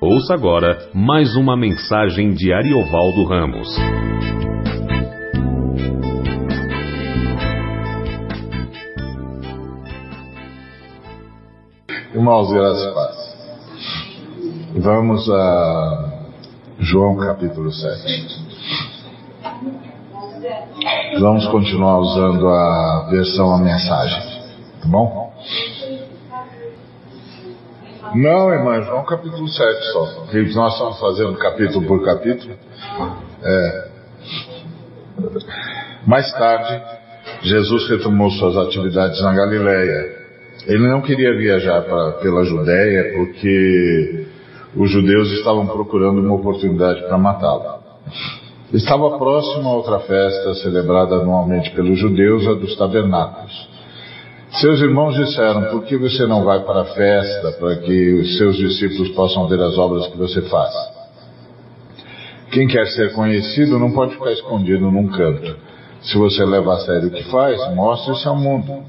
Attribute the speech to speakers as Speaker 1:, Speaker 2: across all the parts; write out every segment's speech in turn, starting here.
Speaker 1: Ouça agora mais uma mensagem de Ariovaldo Ramos.
Speaker 2: Irmãos, graças a paz. Vamos a João capítulo 7. Vamos continuar usando a versão a mensagem, tá bom? Não, irmã, João capítulo 7 só. Porque nós estamos fazendo capítulo por capítulo. É. Mais tarde, Jesus retomou suas atividades na Galileia. Ele não queria viajar pra, pela Judéia porque os judeus estavam procurando uma oportunidade para matá-lo. Estava próximo a outra festa celebrada anualmente pelos judeus, a dos tabernáculos. Seus irmãos disseram: Por que você não vai para a festa para que os seus discípulos possam ver as obras que você faz? Quem quer ser conhecido não pode ficar escondido num canto. Se você leva a sério o que faz, mostre-se ao mundo.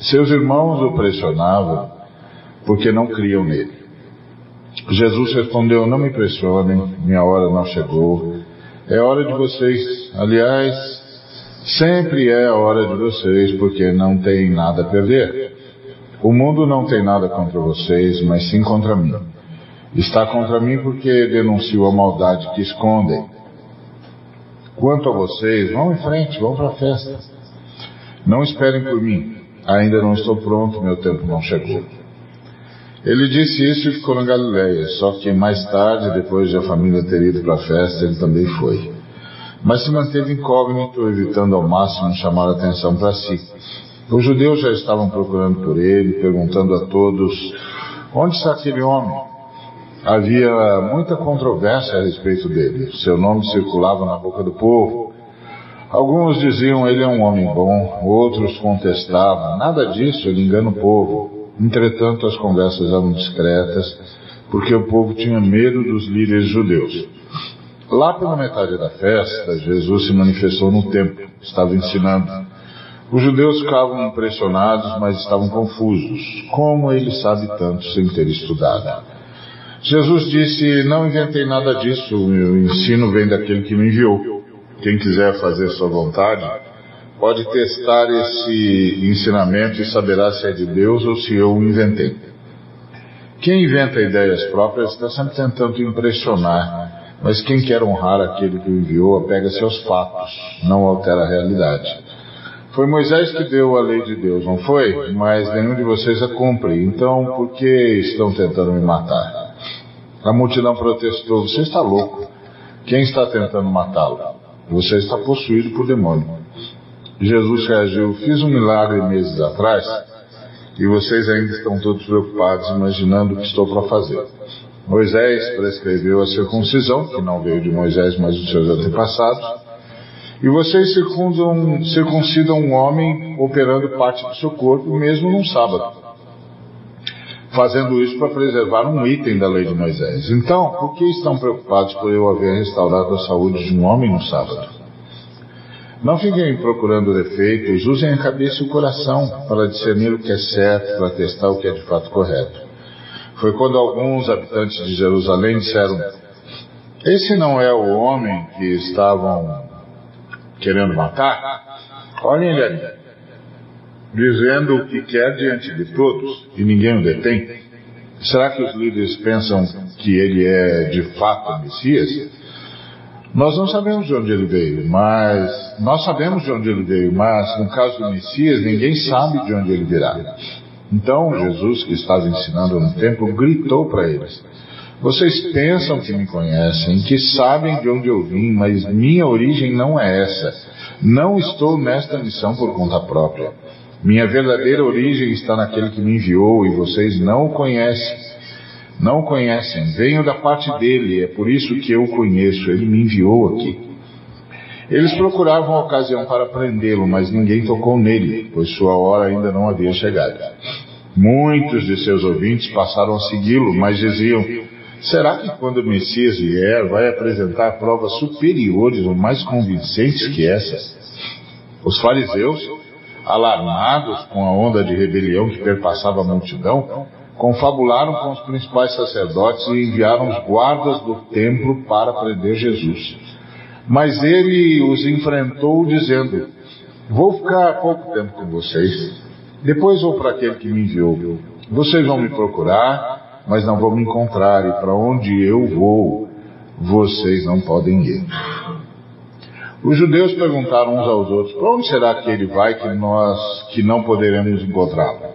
Speaker 2: Seus irmãos o pressionavam porque não criam nele. Jesus respondeu: Não me pressionem, minha hora não chegou. É hora de vocês. Aliás, sempre é a hora de vocês, porque não tem nada a perder. O mundo não tem nada contra vocês, mas sim contra mim. Está contra mim porque denunciou a maldade que escondem. Quanto a vocês, vão em frente, vão para a festa. Não esperem por mim. Ainda não estou pronto, meu tempo não chegou. Ele disse isso e ficou na Galileia, só que mais tarde, depois de a família ter ido para a festa, ele também foi. Mas se manteve incógnito, evitando ao máximo chamar a atenção para si. Os judeus já estavam procurando por ele, perguntando a todos: onde está aquele homem? Havia muita controvérsia a respeito dele. Seu nome circulava na boca do povo. Alguns diziam ele é um homem bom, outros contestavam: nada disso, ele engana o povo. Entretanto, as conversas eram discretas, porque o povo tinha medo dos líderes judeus. Lá pela metade da festa, Jesus se manifestou no templo, estava ensinando. Os judeus ficavam impressionados, mas estavam confusos. Como ele sabe tanto sem ter estudado? Jesus disse: Não inventei nada disso, o meu ensino vem daquele que me enviou. Quem quiser fazer sua vontade, pode testar esse ensinamento e saberá se é de Deus ou se eu o inventei. Quem inventa ideias próprias está sempre tentando impressionar, mas quem quer honrar aquele que o enviou apega-se aos fatos, não altera a realidade. Foi Moisés que deu a lei de Deus, não foi? Mas nenhum de vocês a cumpre. Então, por que estão tentando me matar? A multidão protestou: Você está louco. Quem está tentando matá-lo? Você está possuído por demônio. Jesus reagiu: Fiz um milagre meses atrás e vocês ainda estão todos preocupados imaginando o que estou para fazer. Moisés prescreveu a circuncisão, que não veio de Moisés, mas dos seus antepassados, e vocês circuncidam, circuncidam um homem operando parte do seu corpo, mesmo num sábado, fazendo isso para preservar um item da lei de Moisés. Então, por que estão preocupados por eu haver restaurado a saúde de um homem no sábado? Não fiquem procurando defeitos, usem a cabeça e o coração para discernir o que é certo, para testar o que é de fato correto. Foi quando alguns habitantes de Jerusalém disseram: Esse não é o homem que estavam querendo matar? Olhem ele ali, dizendo o que quer diante de todos e ninguém o detém. Será que os líderes pensam que ele é de fato o Messias? Nós não sabemos de onde ele veio, mas nós sabemos de onde ele veio, mas no caso do Messias, ninguém sabe de onde ele virá. Então Jesus, que estava ensinando no templo, gritou para eles: Vocês pensam que me conhecem, que sabem de onde eu vim, mas minha origem não é essa. Não estou nesta missão por conta própria. Minha verdadeira origem está naquele que me enviou e vocês não o conhecem. Não o conhecem, venho da parte dele, é por isso que eu o conheço, ele me enviou aqui. Eles procuravam a ocasião para prendê-lo, mas ninguém tocou nele, pois sua hora ainda não havia chegado. Muitos de seus ouvintes passaram a segui-lo, mas diziam: será que quando o Messias vier, vai apresentar provas superiores ou mais convincentes que essas? Os fariseus, alarmados com a onda de rebelião que perpassava a multidão, confabularam com os principais sacerdotes e enviaram os guardas do templo para prender Jesus. Mas ele os enfrentou dizendo: Vou ficar pouco tempo com vocês, depois vou para aquele que me enviou. Vocês vão me procurar, mas não vão me encontrar, e para onde eu vou, vocês não podem ir. Os judeus perguntaram uns aos outros: Para onde será que ele vai que nós que não poderemos encontrá-lo?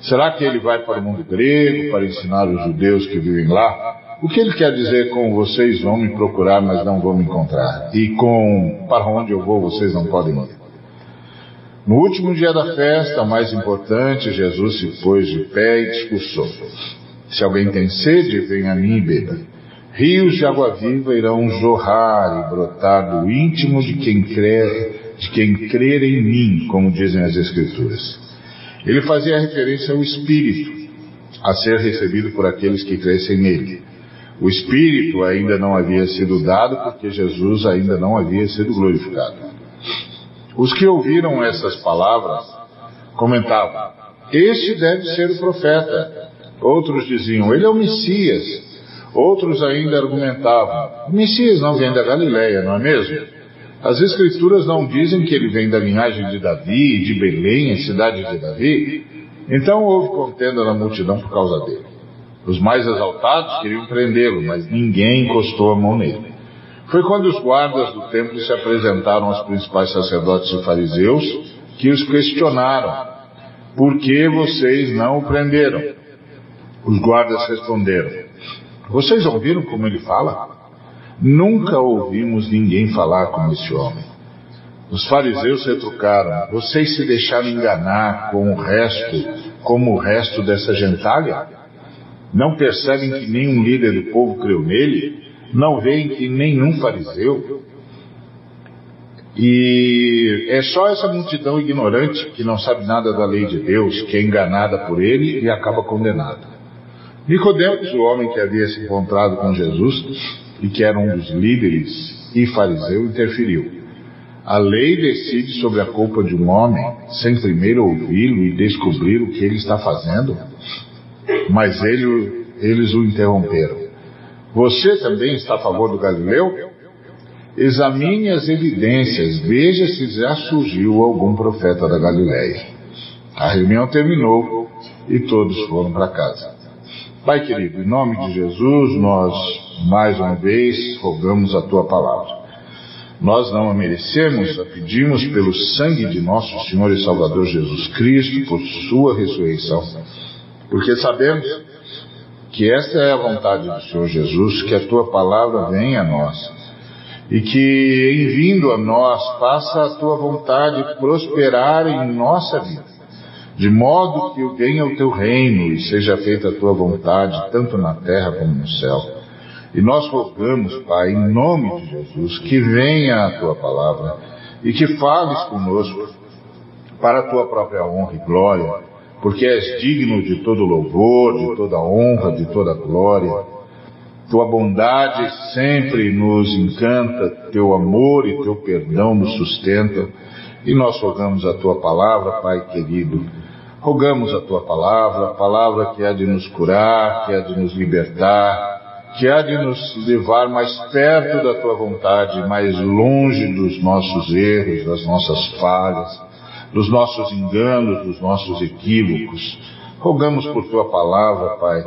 Speaker 2: Será que ele vai para o mundo grego para ensinar os judeus que vivem lá? O que ele quer dizer com vocês vão me procurar, mas não vão me encontrar? E com para onde eu vou, vocês não podem ir? No último dia da festa, mais importante, Jesus se pôs de pé e discursou. Se alguém tem sede, venha a mim e beba. Rios de água viva irão jorrar e brotar do íntimo de quem crer, de quem crer em mim, como dizem as Escrituras. Ele fazia referência ao Espírito, a ser recebido por aqueles que crescem nele. O Espírito ainda não havia sido dado porque Jesus ainda não havia sido glorificado. Os que ouviram essas palavras comentavam: Este deve ser o profeta. Outros diziam: Ele é o Messias. Outros ainda argumentavam: O Messias não vem da Galileia, não é mesmo? As Escrituras não dizem que ele vem da linhagem de Davi, de Belém, a cidade de Davi. Então houve contenda na multidão por causa dele. Os mais exaltados queriam prendê-lo, mas ninguém encostou a mão nele. Foi quando os guardas do templo se apresentaram aos principais sacerdotes e fariseus que os questionaram: Por que vocês não o prenderam? Os guardas responderam: Vocês ouviram como ele fala? Nunca ouvimos ninguém falar como esse homem. Os fariseus retrucaram: Vocês se deixaram enganar com o resto, como o resto dessa gentalha? Não percebem que nenhum líder do povo creu nele? Não veem que nenhum fariseu? E é só essa multidão ignorante que não sabe nada da lei de Deus, que é enganada por ele e acaba condenada. Nicodemos, o homem que havia se encontrado com Jesus, e que era um dos líderes e fariseu, interferiu. A lei decide sobre a culpa de um homem sem primeiro ouvi-lo e descobrir o que ele está fazendo? Mas ele, eles o interromperam. Você também está a favor do Galileu? Examine as evidências, veja se já surgiu algum profeta da Galileia. A reunião terminou e todos foram para casa. Pai querido, em nome de Jesus, nós mais uma vez rogamos a tua palavra. Nós não a merecemos, a pedimos pelo sangue de nosso Senhor e Salvador Jesus Cristo, por sua ressurreição, porque sabemos que esta é a vontade do Senhor Jesus, que a tua palavra venha a nós. E que, em vindo a nós, faça a tua vontade prosperar em nossa vida. De modo que venha o teu reino e seja feita a tua vontade, tanto na terra como no céu. E nós rogamos, Pai, em nome de Jesus, que venha a tua palavra e que fales conosco para a tua própria honra e glória, porque és digno de todo louvor, de toda honra, de toda glória. Tua bondade sempre nos encanta, teu amor e teu perdão nos sustenta. E nós rogamos a tua palavra, Pai querido. Rogamos a tua palavra, a palavra que há de nos curar, que há de nos libertar, que há de nos levar mais perto da tua vontade, mais longe dos nossos erros, das nossas falhas, dos nossos enganos, dos nossos equívocos. Rogamos por tua palavra, Pai,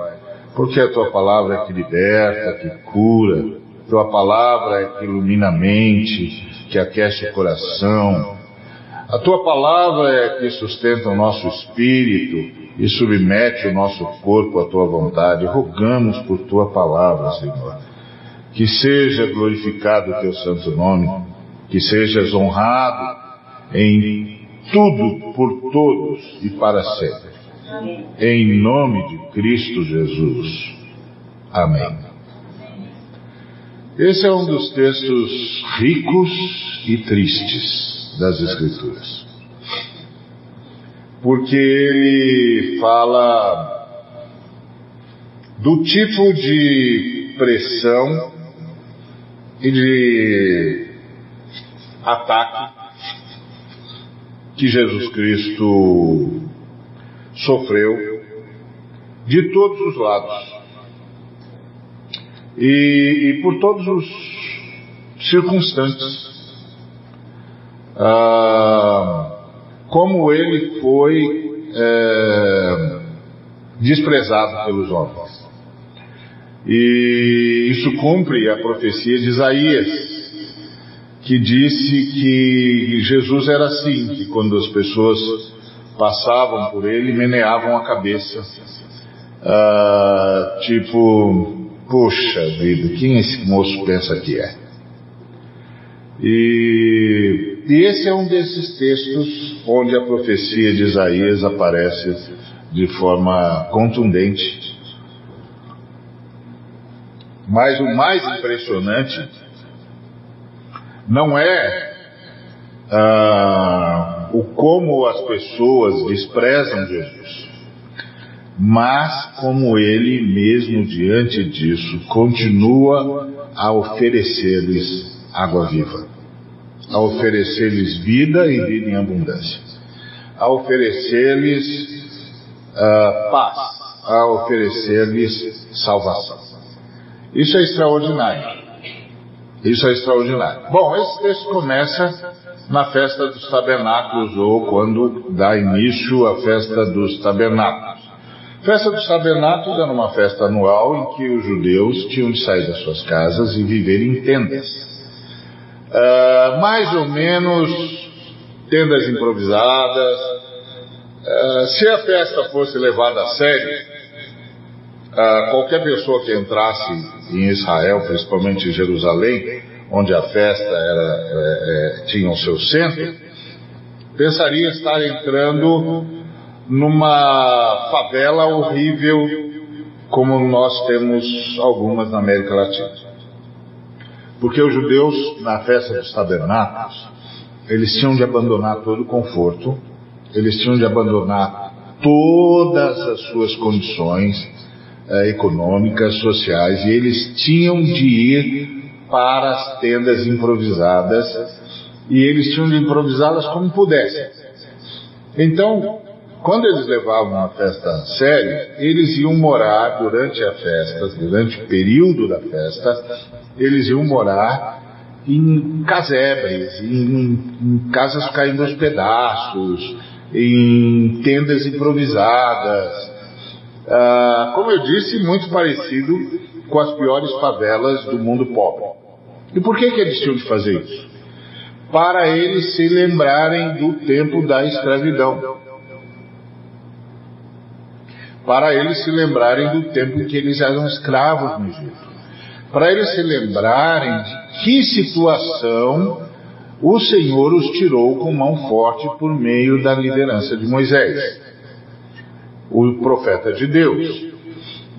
Speaker 2: porque a tua palavra é que liberta, que cura, tua palavra é que ilumina a mente, que aquece o coração. A tua palavra é que sustenta o nosso espírito, e submete o nosso corpo à tua vontade. Rogamos por tua palavra, Senhor. Que seja glorificado o teu santo nome, que sejas honrado em tudo, por todos e para sempre. Em nome de Cristo Jesus. Amém. Esse é um dos textos ricos e tristes das Escrituras porque ele fala do tipo de pressão e de ataque que Jesus Cristo sofreu de todos os lados. E, e por todos os circunstantes. Ah, como ele foi é, desprezado pelos homens. E isso cumpre a profecia de Isaías, que disse que Jesus era assim, que quando as pessoas passavam por ele, meneavam a cabeça, uh, tipo, poxa vida, quem esse moço pensa que é? E, e esse é um desses textos onde a profecia de Isaías aparece de forma contundente. Mas o mais impressionante não é ah, o como as pessoas desprezam Jesus, mas como ele mesmo diante disso continua a oferecer-lhes água viva, a oferecer-lhes vida e vida em abundância, a oferecer-lhes uh, paz, a oferecer-lhes salvação. Isso é extraordinário. Isso é extraordinário. Bom, esse texto começa na festa dos tabernáculos ou quando dá início à festa dos tabernáculos. Festa dos tabernáculos era uma festa anual em que os judeus tinham de sair das suas casas e viver em tendas. Uh, mais ou menos tendas improvisadas. Uh, se a festa fosse levada a sério, uh, qualquer pessoa que entrasse em Israel, principalmente em Jerusalém, onde a festa era, é, é, tinha o seu centro, pensaria estar entrando numa favela horrível como nós temos algumas na América Latina. Porque os judeus, na festa dos tabernáculos, eles tinham de abandonar todo o conforto, eles tinham de abandonar todas as suas condições, eh, econômicas, sociais, e eles tinham de ir para as tendas improvisadas e eles tinham de improvisá-las como pudessem. Então, quando eles levavam a festa a sério, eles iam morar durante a festa, durante o período da festa, eles iam morar em casebres, em, em casas caindo aos pedaços, em tendas improvisadas, ah, como eu disse, muito parecido com as piores favelas do mundo pobre. E por que, que eles tinham de fazer isso? Para eles se lembrarem do tempo da escravidão. Para eles se lembrarem do tempo em que eles eram escravos no Egito. Para eles se lembrarem de que situação o Senhor os tirou com mão forte por meio da liderança de Moisés o profeta de Deus.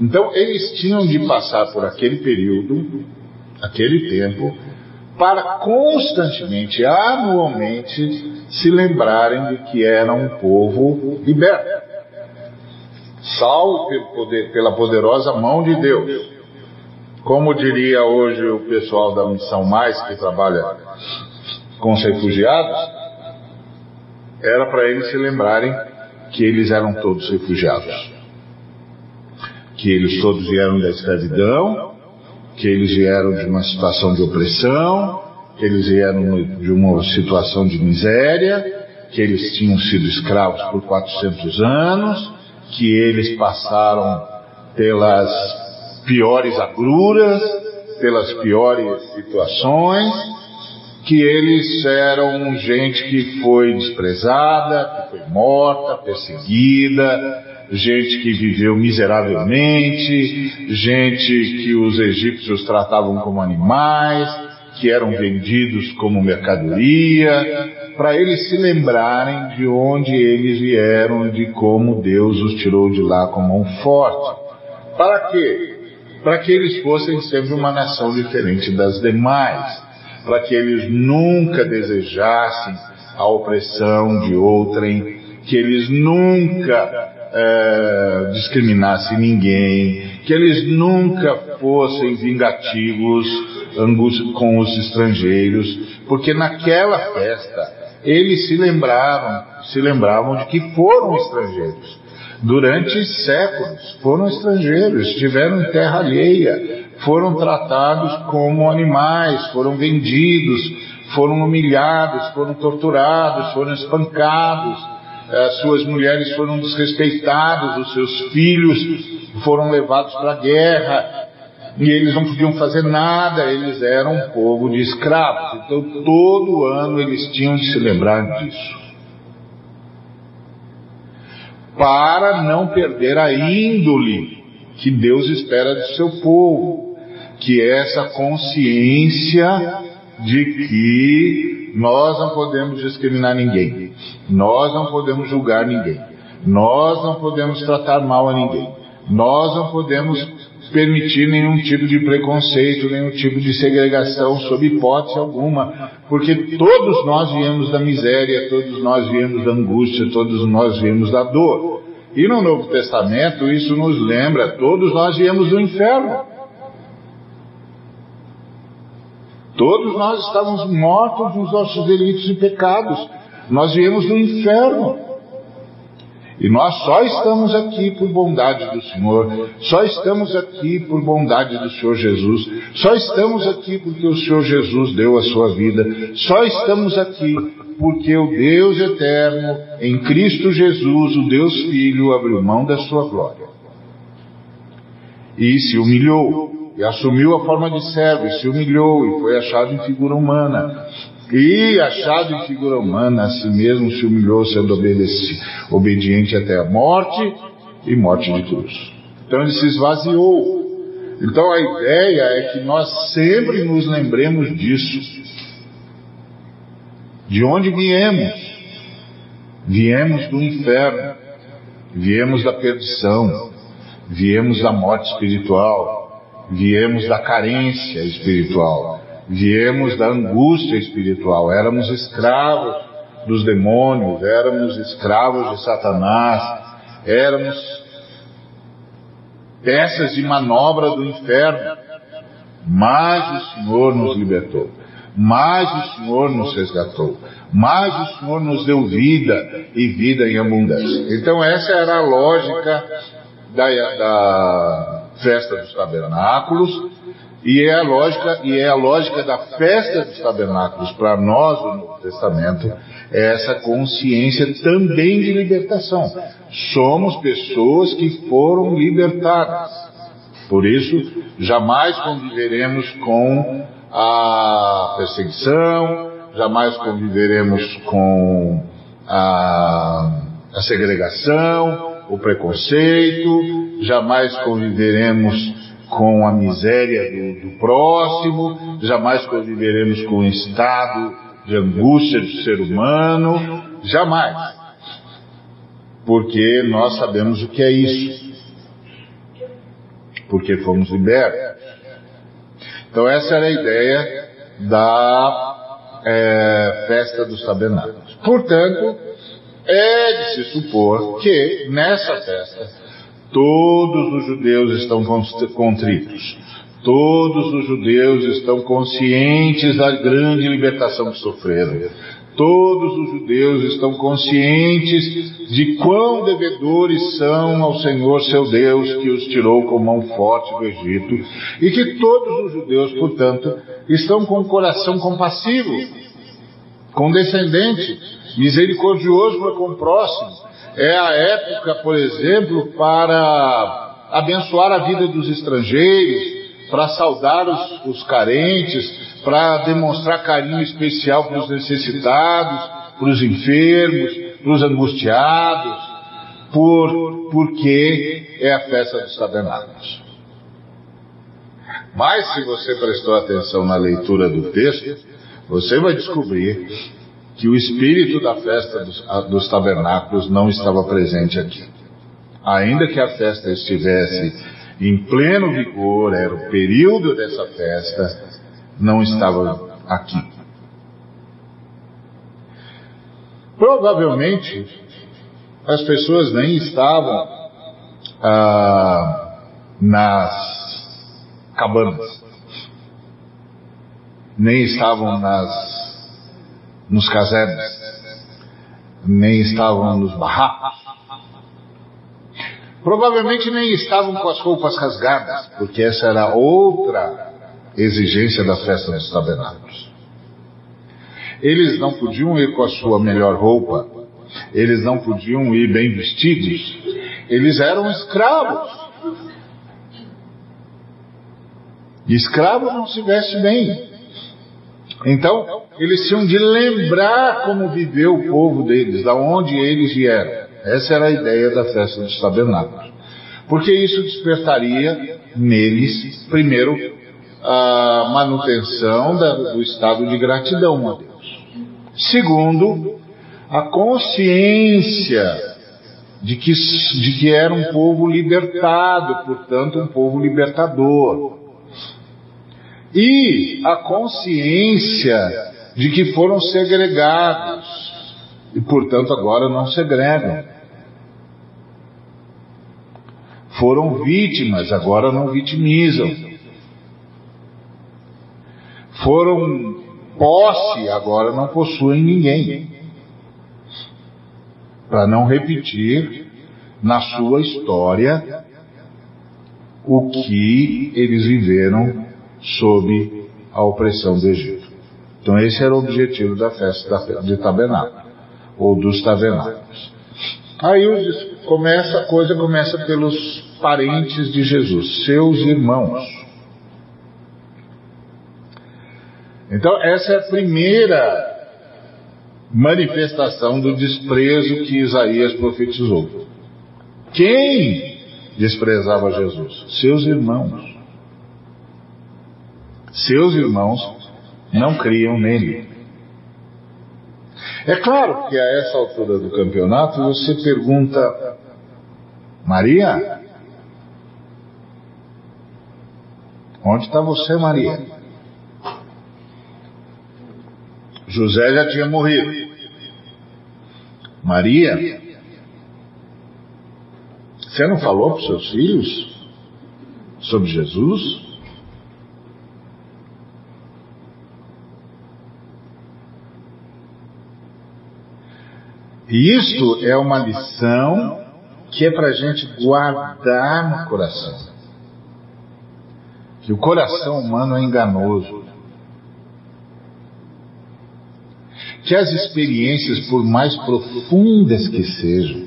Speaker 2: Então eles tinham de passar por aquele período, aquele tempo, para constantemente, anualmente, se lembrarem de que eram um povo liberto, salvo pela poderosa mão de Deus. Como diria hoje o pessoal da Missão Mais, que trabalha com os refugiados, era para eles se lembrarem que eles eram todos refugiados, que eles todos vieram da escravidão, que eles vieram de uma situação de opressão, que eles vieram de uma situação de miséria, que eles tinham sido escravos por 400 anos, que eles passaram pelas piores agruras, pelas piores situações, que eles eram gente que foi desprezada, que foi morta, perseguida, gente que viveu miseravelmente, gente que os egípcios tratavam como animais, que eram vendidos como mercadoria, para eles se lembrarem de onde eles vieram, de como Deus os tirou de lá com mão forte. Para quê? Para que eles fossem sempre uma nação diferente das demais para que eles nunca desejassem a opressão de outrem, que eles nunca é, discriminassem ninguém, que eles nunca fossem vingativos com os estrangeiros, porque naquela festa eles se lembraram, se lembravam de que foram estrangeiros, durante séculos. Foram estrangeiros, estiveram em terra alheia, foram tratados como animais, foram vendidos, foram humilhados, foram torturados, foram espancados, as suas mulheres foram desrespeitadas, os seus filhos foram levados para a guerra, e eles não podiam fazer nada, eles eram um povo de escravos. Então todo ano eles tinham de se lembrar disso. Para não perder a índole que Deus espera do seu povo, que é essa consciência de que nós não podemos discriminar ninguém, nós não podemos julgar ninguém, nós não podemos tratar mal a ninguém, nós não podemos permitir nenhum tipo de preconceito, nenhum tipo de segregação, sob hipótese alguma, porque todos nós viemos da miséria, todos nós viemos da angústia, todos nós viemos da dor. E no Novo Testamento isso nos lembra, todos nós viemos do inferno. Todos nós estávamos mortos nos nossos delitos e pecados. Nós viemos do inferno. E nós só estamos aqui por bondade do Senhor, só estamos aqui por bondade do Senhor Jesus, só estamos aqui porque o Senhor Jesus deu a sua vida, só estamos aqui porque o Deus eterno, em Cristo Jesus, o Deus Filho, abriu mão da sua glória. E se humilhou, e assumiu a forma de servo, e se humilhou, e foi achado em figura humana. E, achado em figura humana, a si mesmo se humilhou, sendo obediente até a morte e morte de cruz. Então ele se esvaziou. Então a ideia é que nós sempre nos lembremos disso. De onde viemos? Viemos do inferno, viemos da perdição, viemos da morte espiritual, viemos da carência espiritual. Viemos da angústia espiritual, éramos escravos dos demônios, éramos escravos de Satanás, éramos peças de manobra do inferno, mas o Senhor nos libertou, mas o Senhor nos resgatou, mas o Senhor nos deu vida e vida em abundância. Então essa era a lógica da, da festa dos tabernáculos, e é a lógica, e é a lógica da festa dos tabernáculos para nós do Novo Testamento, é essa consciência também de libertação. Somos pessoas que foram libertadas. Por isso, jamais conviveremos com a perseguição, jamais conviveremos com a, a segregação, o preconceito, jamais conviveremos com a miséria do, do próximo, jamais conviveremos com o estado de angústia do ser humano, jamais. Porque nós sabemos o que é isso. Porque fomos libertos. Então essa era a ideia da é, festa dos tabernáculos. Portanto, é de se supor que nessa festa Todos os judeus estão contritos. Todos os judeus estão conscientes da grande libertação que sofreram. Todos os judeus estão conscientes de quão devedores são ao Senhor seu Deus que os tirou com mão forte do Egito e que todos os judeus, portanto, estão com o coração compassivo, condescendente, misericordioso para com o próximo, é a época, por exemplo, para abençoar a vida dos estrangeiros, para saudar os, os carentes, para demonstrar carinho especial para os necessitados, para os enfermos, para os angustiados, por, porque é a festa dos tabernáculos. Mas se você prestou atenção na leitura do texto, você vai descobrir que o espírito da festa dos, dos tabernáculos não estava presente aqui. Ainda que a festa estivesse em pleno vigor, era o período dessa festa, não estava aqui. Provavelmente as pessoas nem estavam ah, nas cabanas, nem estavam nas nos casernes, nem estavam nos barracos. Provavelmente nem estavam com as roupas rasgadas, porque essa era outra exigência da festa dos tabernáculos. Eles não podiam ir com a sua melhor roupa, eles não podiam ir bem vestidos, eles eram escravos. E escravo não se veste bem. Então, eles tinham de lembrar como viveu o povo deles, da onde eles vieram. Essa era a ideia da festa dos tabernáculos. Porque isso despertaria neles, primeiro, a manutenção do estado de gratidão a Deus. Segundo, a consciência de que, de que era um povo libertado, portanto, um povo libertador. E a consciência de que foram segregados e, portanto, agora não segregam. Foram vítimas, agora não vitimizam. Foram posse, agora não possuem ninguém. Para não repetir na sua história o que eles viveram sob a opressão do Egito. Então esse era o objetivo da festa de tabernáculo, ou dos tabernáculos. Aí começa, a coisa começa pelos parentes de Jesus, seus irmãos. Então, essa é a primeira manifestação do desprezo que Isaías profetizou. Quem desprezava Jesus? Seus irmãos. Seus irmãos não criam nele. É claro que a essa altura do campeonato você pergunta, Maria, onde está você, Maria? José já tinha morrido. Maria, você não falou para os seus filhos sobre Jesus? E isto é uma lição que é para a gente guardar no coração. Que o coração humano é enganoso. Que as experiências, por mais profundas que sejam,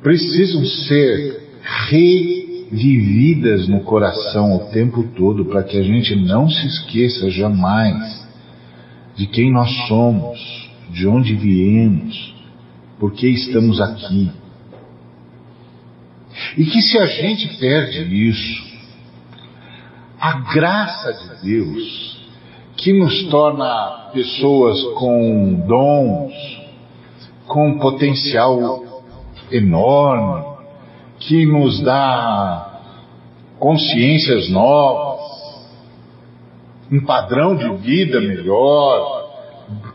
Speaker 2: precisam ser revividas no coração o tempo todo para que a gente não se esqueça jamais de quem nós somos de onde viemos, por que estamos aqui. E que se a gente perde isso, a graça de Deus, que nos torna pessoas com dons, com potencial enorme, que nos dá consciências novas, um padrão de vida melhor,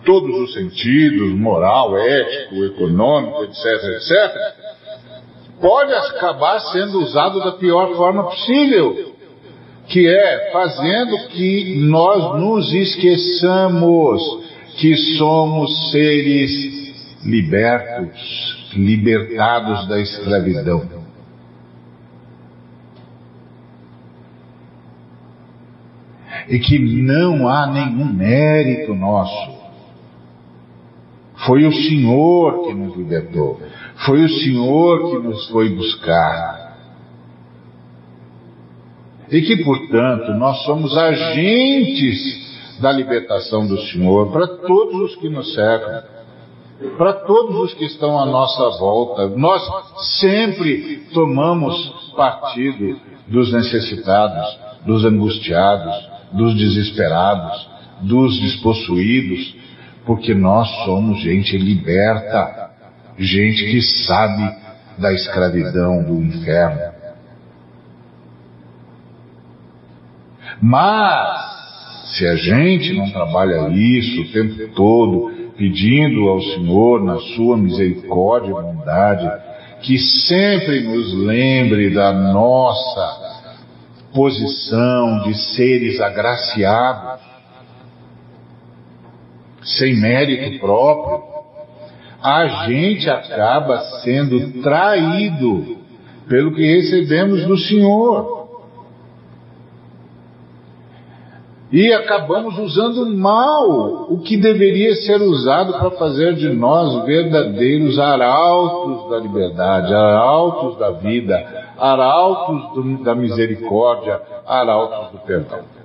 Speaker 2: todos os sentidos, moral, ético, econômico, etc., etc., pode acabar sendo usado da pior forma possível, que é fazendo que nós nos esqueçamos que somos seres libertos, libertados da escravidão. E que não há nenhum mérito nosso foi o Senhor que nos libertou. Foi o Senhor que nos foi buscar. E que, portanto, nós somos agentes da libertação do Senhor para todos os que nos cercam, para todos os que estão à nossa volta. Nós sempre tomamos partido dos necessitados, dos angustiados, dos desesperados, dos despossuídos, porque nós somos gente liberta, gente que sabe da escravidão, do inferno. Mas, se a gente não trabalha isso o tempo todo, pedindo ao Senhor, na sua misericórdia e bondade, que sempre nos lembre da nossa posição de seres agraciados, sem mérito próprio, a gente acaba sendo traído pelo que recebemos do Senhor. E acabamos usando mal o que deveria ser usado para fazer de nós verdadeiros arautos da liberdade, arautos da vida, arautos do, da misericórdia, arautos do perdão.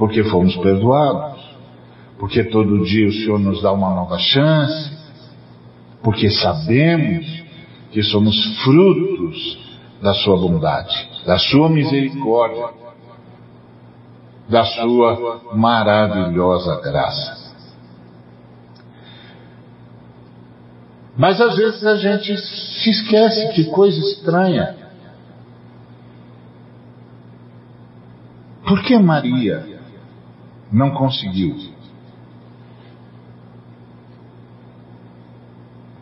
Speaker 2: Porque fomos perdoados, porque todo dia o Senhor nos dá uma nova chance, porque sabemos que somos frutos da Sua bondade, da Sua misericórdia, da Sua maravilhosa graça. Mas às vezes a gente se esquece que coisa estranha. Por que Maria não conseguiu?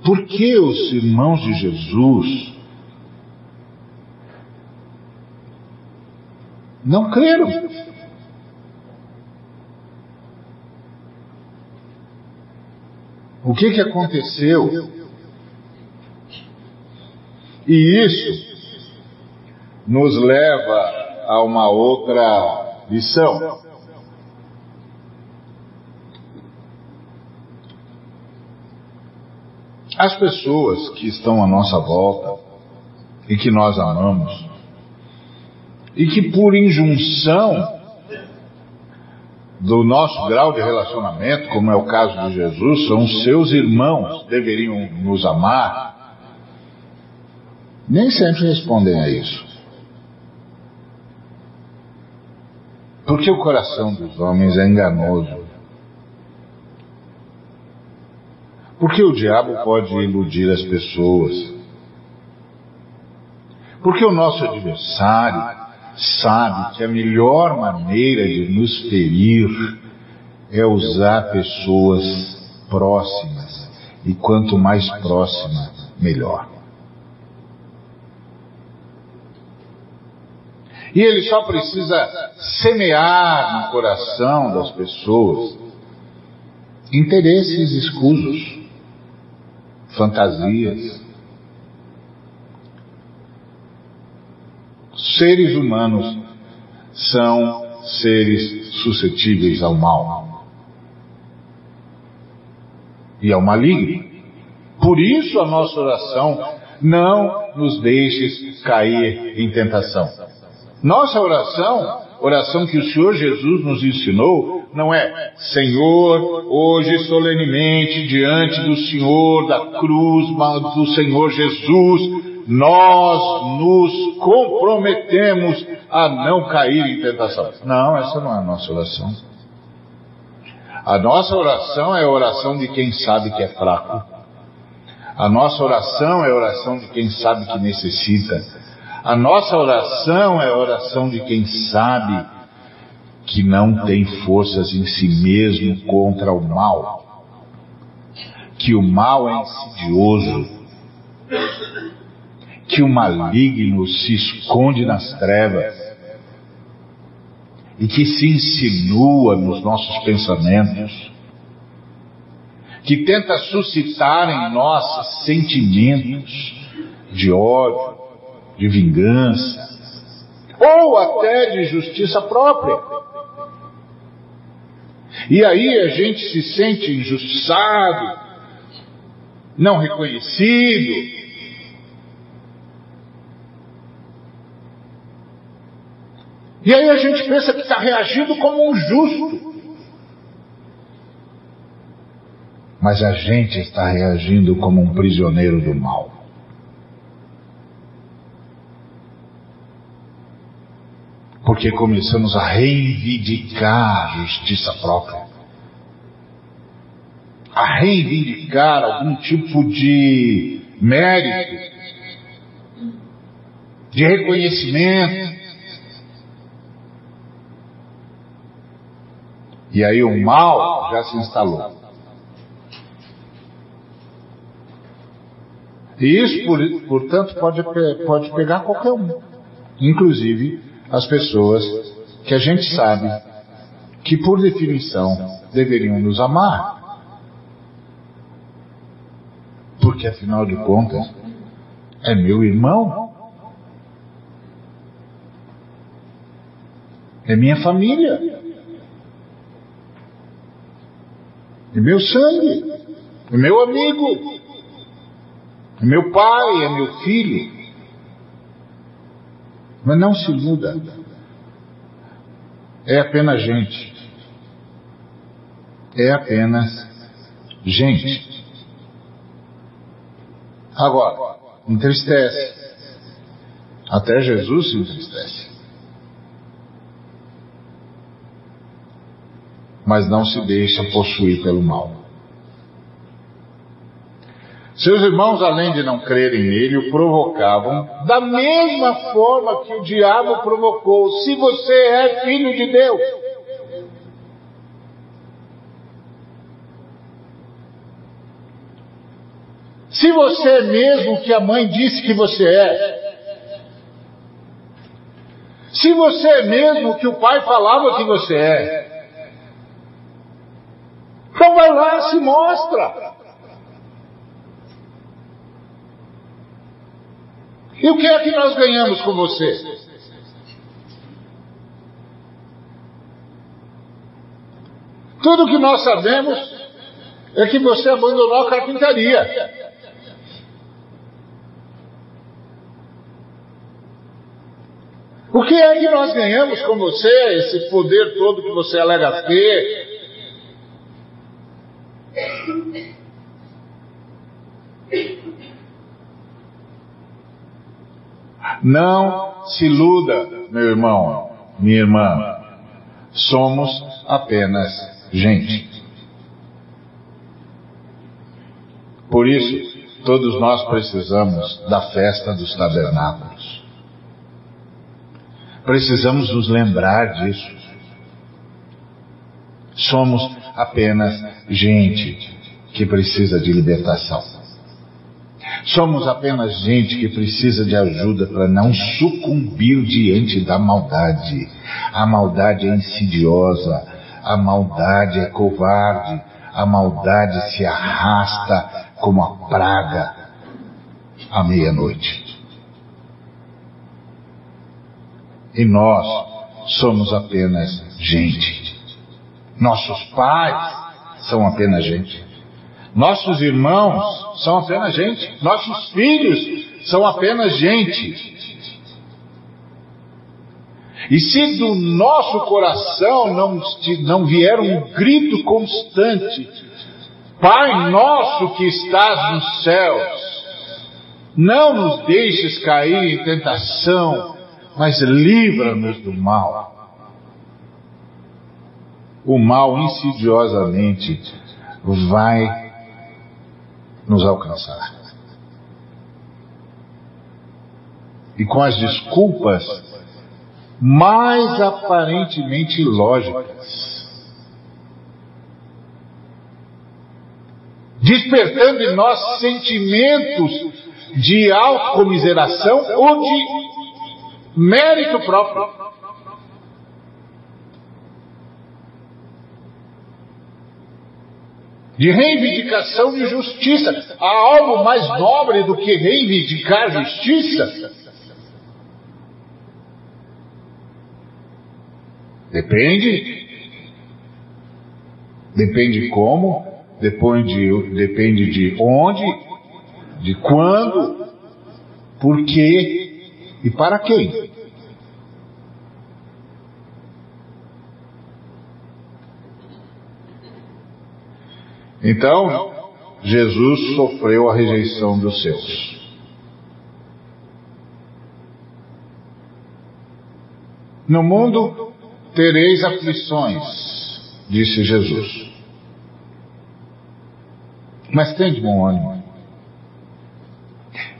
Speaker 2: Por que os irmãos de Jesus não creram? O que, que aconteceu? E isso nos leva a uma outra lição. As pessoas que estão à nossa volta e que nós amamos, e que por injunção do nosso grau de relacionamento, como é o caso de Jesus, são seus irmãos, deveriam nos amar, nem sempre respondem a isso. Porque o coração dos homens é enganoso. Porque o diabo pode iludir as pessoas. Porque o nosso adversário sabe que a melhor maneira de nos ferir é usar pessoas próximas. E quanto mais próxima, melhor. E ele só precisa semear no coração das pessoas interesses escusos, fantasias, seres humanos são seres suscetíveis ao mal e ao maligno. Por isso a nossa oração não nos deixes cair em tentação. Nossa oração, oração que o Senhor Jesus nos ensinou, não é Senhor, hoje solenemente diante do Senhor, da cruz do Senhor Jesus, nós nos comprometemos a não cair em tentação. Não, essa não é a nossa oração. A nossa oração é a oração de quem sabe que é fraco. A nossa oração é a oração de quem sabe que necessita. A nossa oração é a oração de quem sabe que não tem forças em si mesmo contra o mal. Que o mal é insidioso que o maligno se esconde nas trevas e que se insinua nos nossos pensamentos, que tenta suscitar em nós sentimentos de ódio, de vingança, ou até de justiça própria. E aí a gente se sente injustiçado, não reconhecido, E aí a gente pensa que está reagindo como um justo. Mas a gente está reagindo como um prisioneiro do mal. Porque começamos a reivindicar justiça própria. A reivindicar algum tipo de mérito, de reconhecimento, E aí o mal já se instalou. E isso, portanto, pode, pode pegar qualquer um, inclusive as pessoas que a gente sabe que, por definição, deveriam nos amar. Porque, afinal de contas, é meu irmão, é minha família, é meu sangue, é meu amigo, é meu pai, é meu filho. Mas não se iluda, é apenas gente, é apenas gente. Agora, entristece. Até Jesus se entristece. Mas não se deixa possuir pelo mal. Seus irmãos, além de não crerem nele, o provocavam da mesma forma que o diabo provocou. Se você é filho de Deus, Se você é mesmo que a mãe disse que você é. Se você é mesmo que o pai falava que você é. Então vai lá, se mostra. E o que é que nós ganhamos com você? Tudo que nós sabemos é que você abandonou a carpintaria. O que é que nós ganhamos com você, esse poder todo que você alega ter? Não se iluda, meu irmão, minha irmã. Somos apenas gente. Por isso, todos nós precisamos da festa dos tabernáculos. Precisamos nos lembrar disso. Somos apenas gente que precisa de libertação. Somos apenas gente que precisa de ajuda para não sucumbir diante da maldade. A maldade é insidiosa, a maldade é covarde, a maldade se arrasta como a praga à meia-noite. E nós somos apenas gente. Nossos pais são apenas gente. Nossos irmãos são apenas gente. Nossos filhos são apenas gente. E se do nosso coração não, não vier um grito constante, Pai nosso que estás nos céus, não nos deixes cair em tentação, mas livra-nos do mal. O mal insidiosamente vai nos alcançar. E com as desculpas mais aparentemente lógicas, despertando em nós sentimentos de autocomiseração ou de mérito próprio. De reivindicação de justiça. Há algo mais nobre do que reivindicar justiça? Depende. Depende como, depende, depende de onde, de quando, por quê e para quem. Então, Jesus sofreu a rejeição dos seus. No mundo tereis aflições, disse Jesus. Mas tem de bom ânimo.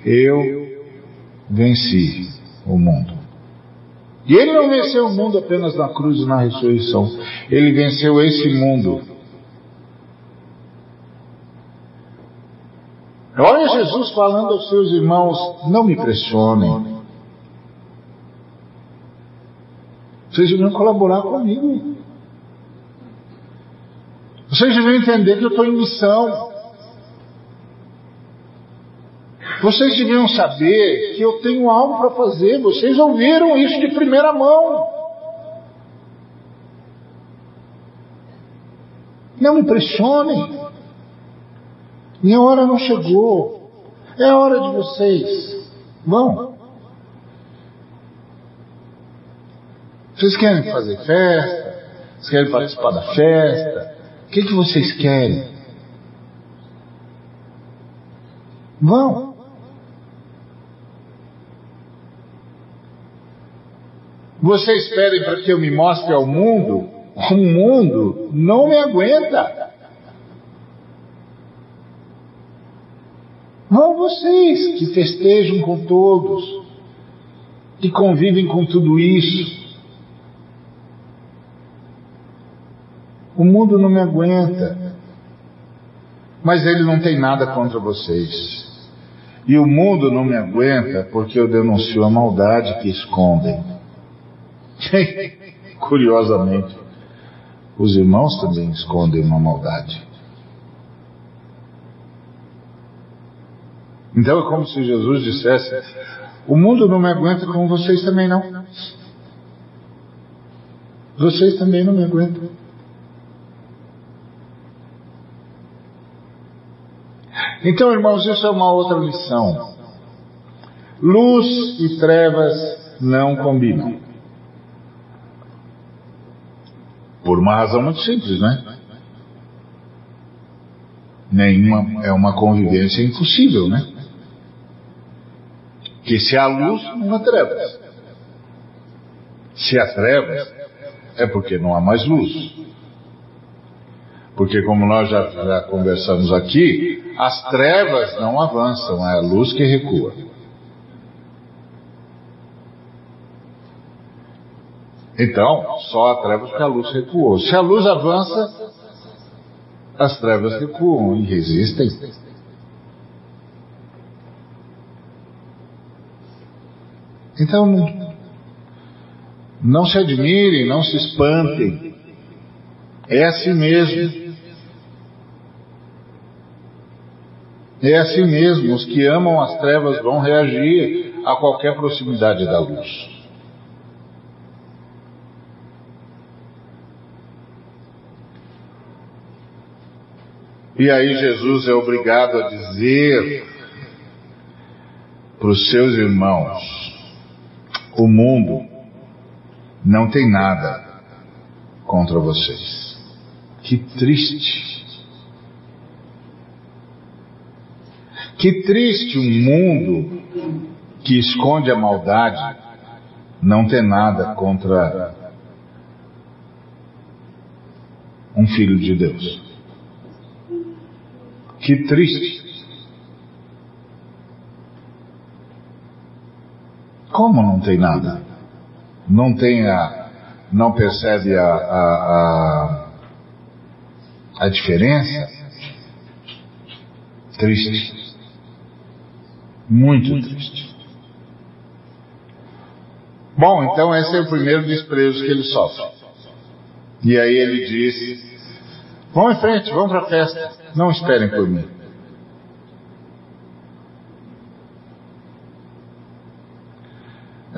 Speaker 2: Eu venci o mundo. E ele não venceu o mundo apenas na cruz e na ressurreição. Ele venceu esse mundo Olha Jesus falando aos seus irmãos: não me pressionem. Vocês deviam colaborar comigo. Vocês deviam entender que eu estou em missão. Vocês deviam saber que eu tenho algo para fazer. Vocês ouviram isso de primeira mão. Não me pressionem. Minha hora não chegou. É a hora de vocês. Vão. Vocês querem fazer festa? Vocês querem participar da festa? O que, que vocês querem? Vão. Vocês pedem para que eu me mostre ao mundo? O mundo não me aguenta. Vão vocês que festejam com todos, que convivem com tudo isso. O mundo não me aguenta. Mas ele não tem nada contra vocês. E o mundo não me aguenta porque eu denuncio a maldade que escondem. Curiosamente, os irmãos também escondem uma maldade. Então é como se Jesus dissesse: O mundo não me aguenta como vocês também não. Vocês também não me aguentam. Então, irmãos, isso é uma outra lição. Luz e trevas não combinam. Por uma razão muito simples, né? Nenhuma é uma convivência impossível, né? Que se há luz, não há trevas. Se há trevas, é porque não há mais luz. Porque, como nós já, já conversamos aqui, as trevas não avançam, é a luz que recua. Então, só a trevas porque a luz recuou. Se a luz avança, as trevas recuam e resistem. Então, não, se admirem, não se espantem. É assim mesmo. É assim mesmo, os que amam as trevas vão reagir a qualquer proximidade da luz. E aí Jesus é obrigado a dizer para os seus irmãos: o mundo não tem nada contra vocês. Que triste. Que triste um mundo que esconde a maldade não ter nada contra um filho de Deus. Que triste. Como não tem nada? Não tem a, não percebe a, a, a, a diferença? Triste. Muito triste. Bom, então esse é o primeiro desprezo que ele sofre. E aí ele diz: Vão em frente, vão para a festa, não esperem por mim.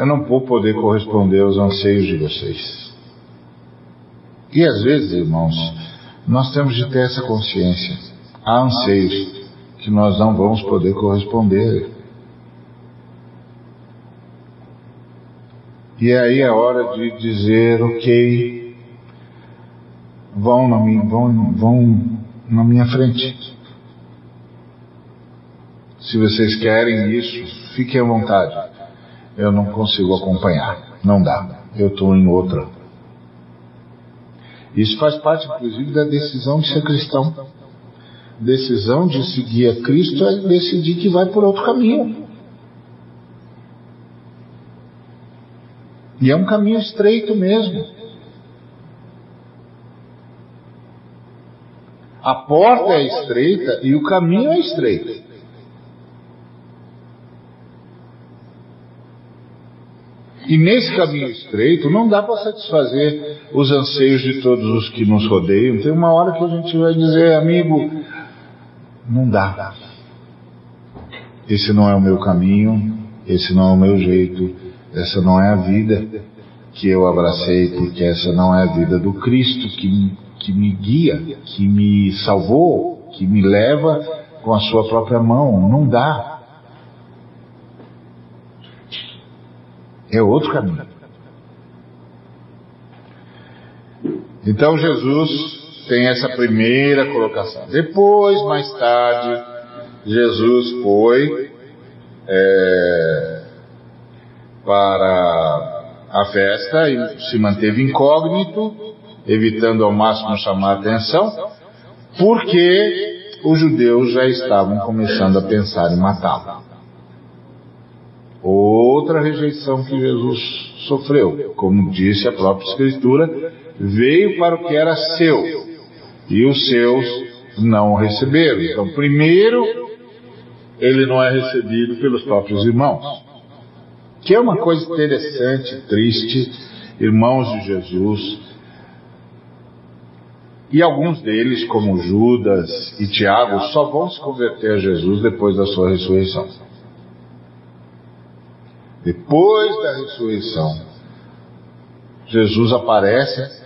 Speaker 2: Eu não vou poder corresponder aos anseios de vocês. E às vezes, irmãos, nós temos de ter essa consciência. Há anseios que nós não vamos poder corresponder. E aí é hora de dizer, ok, vão na minha, vão, vão na minha frente. Se vocês querem isso, fiquem à vontade. Eu não consigo acompanhar. Não dá. Eu estou em outra. Isso faz parte, inclusive, da decisão de ser cristão. Decisão de seguir a Cristo é decidir que vai por outro caminho. E é um caminho estreito mesmo. A porta é estreita e o caminho é estreito. E nesse caminho estreito não dá para satisfazer os anseios de todos os que nos rodeiam. Tem uma hora que a gente vai dizer, amigo, não dá. esse não é o meu caminho, esse não é o meu jeito, essa não é a vida que eu abracei, porque essa não é a vida do Cristo que, que me guia, que me salvou, que me leva com a sua própria mão. Não dá. É outro caminho. Então Jesus tem essa primeira colocação. Depois, mais tarde, Jesus foi é, para a festa e se manteve incógnito, evitando ao máximo chamar atenção, porque os judeus já estavam começando a pensar em matá-lo. Outra rejeição que Jesus sofreu, como disse a própria Escritura, veio para o que era seu e os seus não o receberam. Então, primeiro, ele não é recebido pelos próprios irmãos, que é uma coisa interessante, triste, irmãos de Jesus, e alguns deles, como Judas e Tiago, só vão se converter a Jesus depois da sua ressurreição. Depois da ressurreição, Jesus aparece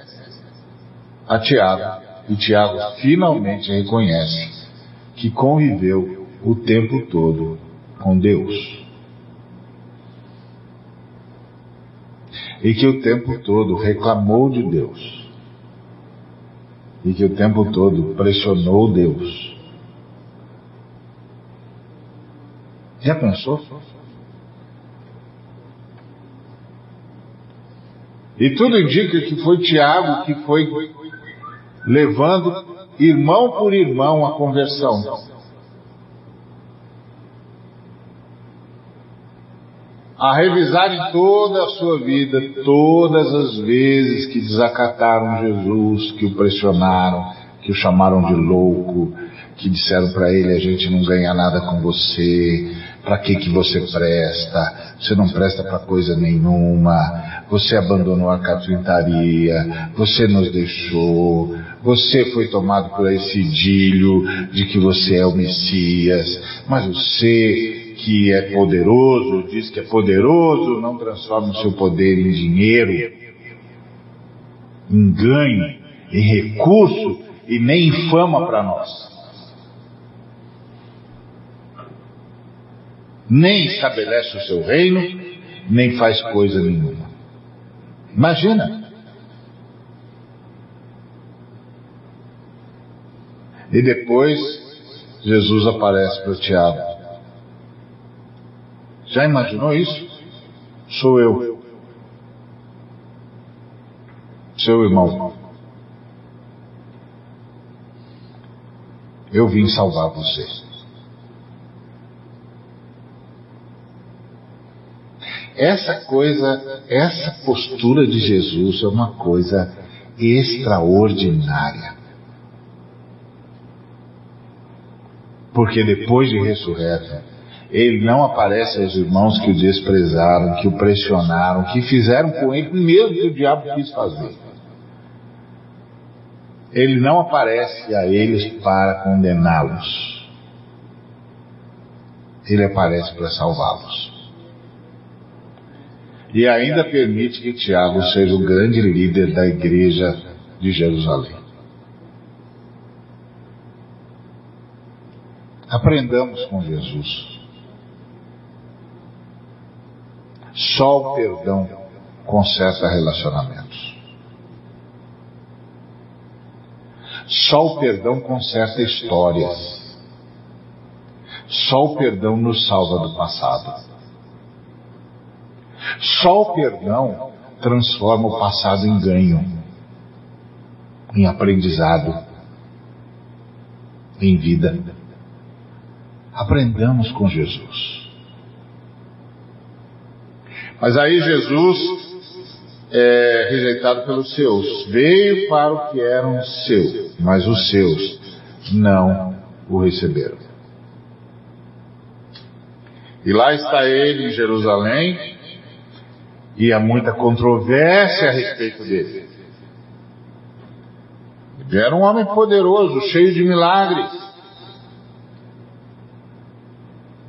Speaker 2: a Tiago e Tiago finalmente reconhece que conviveu o tempo todo com Deus. E que o tempo todo reclamou de Deus. E que o tempo todo pressionou Deus. Já pensou? E tudo indica que foi Tiago que foi levando irmão por irmão a conversão. A revisarem toda a sua vida, todas as vezes que desacataram Jesus, que o pressionaram, que o chamaram de louco, que disseram para ele: a gente não ganha nada com você, para que que você presta? Você não presta para coisa nenhuma. Você abandonou a carpintaria, você nos deixou, você foi tomado por esse idílio de que você é o Messias, mas você que é poderoso, diz que é poderoso, não transforma o seu poder em dinheiro, em ganho, em recurso e nem em fama para nós. Nem estabelece o seu reino, nem faz coisa nenhuma. Imagina. E depois Jesus aparece para Tiago. Já imaginou isso? Sou eu. Seu irmão. Eu vim salvar você. Essa coisa, essa postura de Jesus é uma coisa extraordinária. Porque depois de ressurreto, ele não aparece aos irmãos que o desprezaram, que o pressionaram, que fizeram com ele o mesmo que o diabo quis fazer. Ele não aparece a eles para condená-los. Ele aparece para salvá-los. E ainda permite que Tiago seja o grande líder da igreja de Jerusalém. Aprendamos com Jesus. Só o perdão conserta relacionamentos. Só o perdão conserta histórias. Só o perdão nos salva do passado. Só o perdão transforma o passado em ganho, em aprendizado, em vida. Aprendamos com Jesus. Mas aí Jesus é rejeitado pelos seus. Veio para o que eram seus, mas os seus não o receberam. E lá está ele em Jerusalém, e há muita controvérsia a respeito dele. Ele era um homem poderoso, cheio de milagres.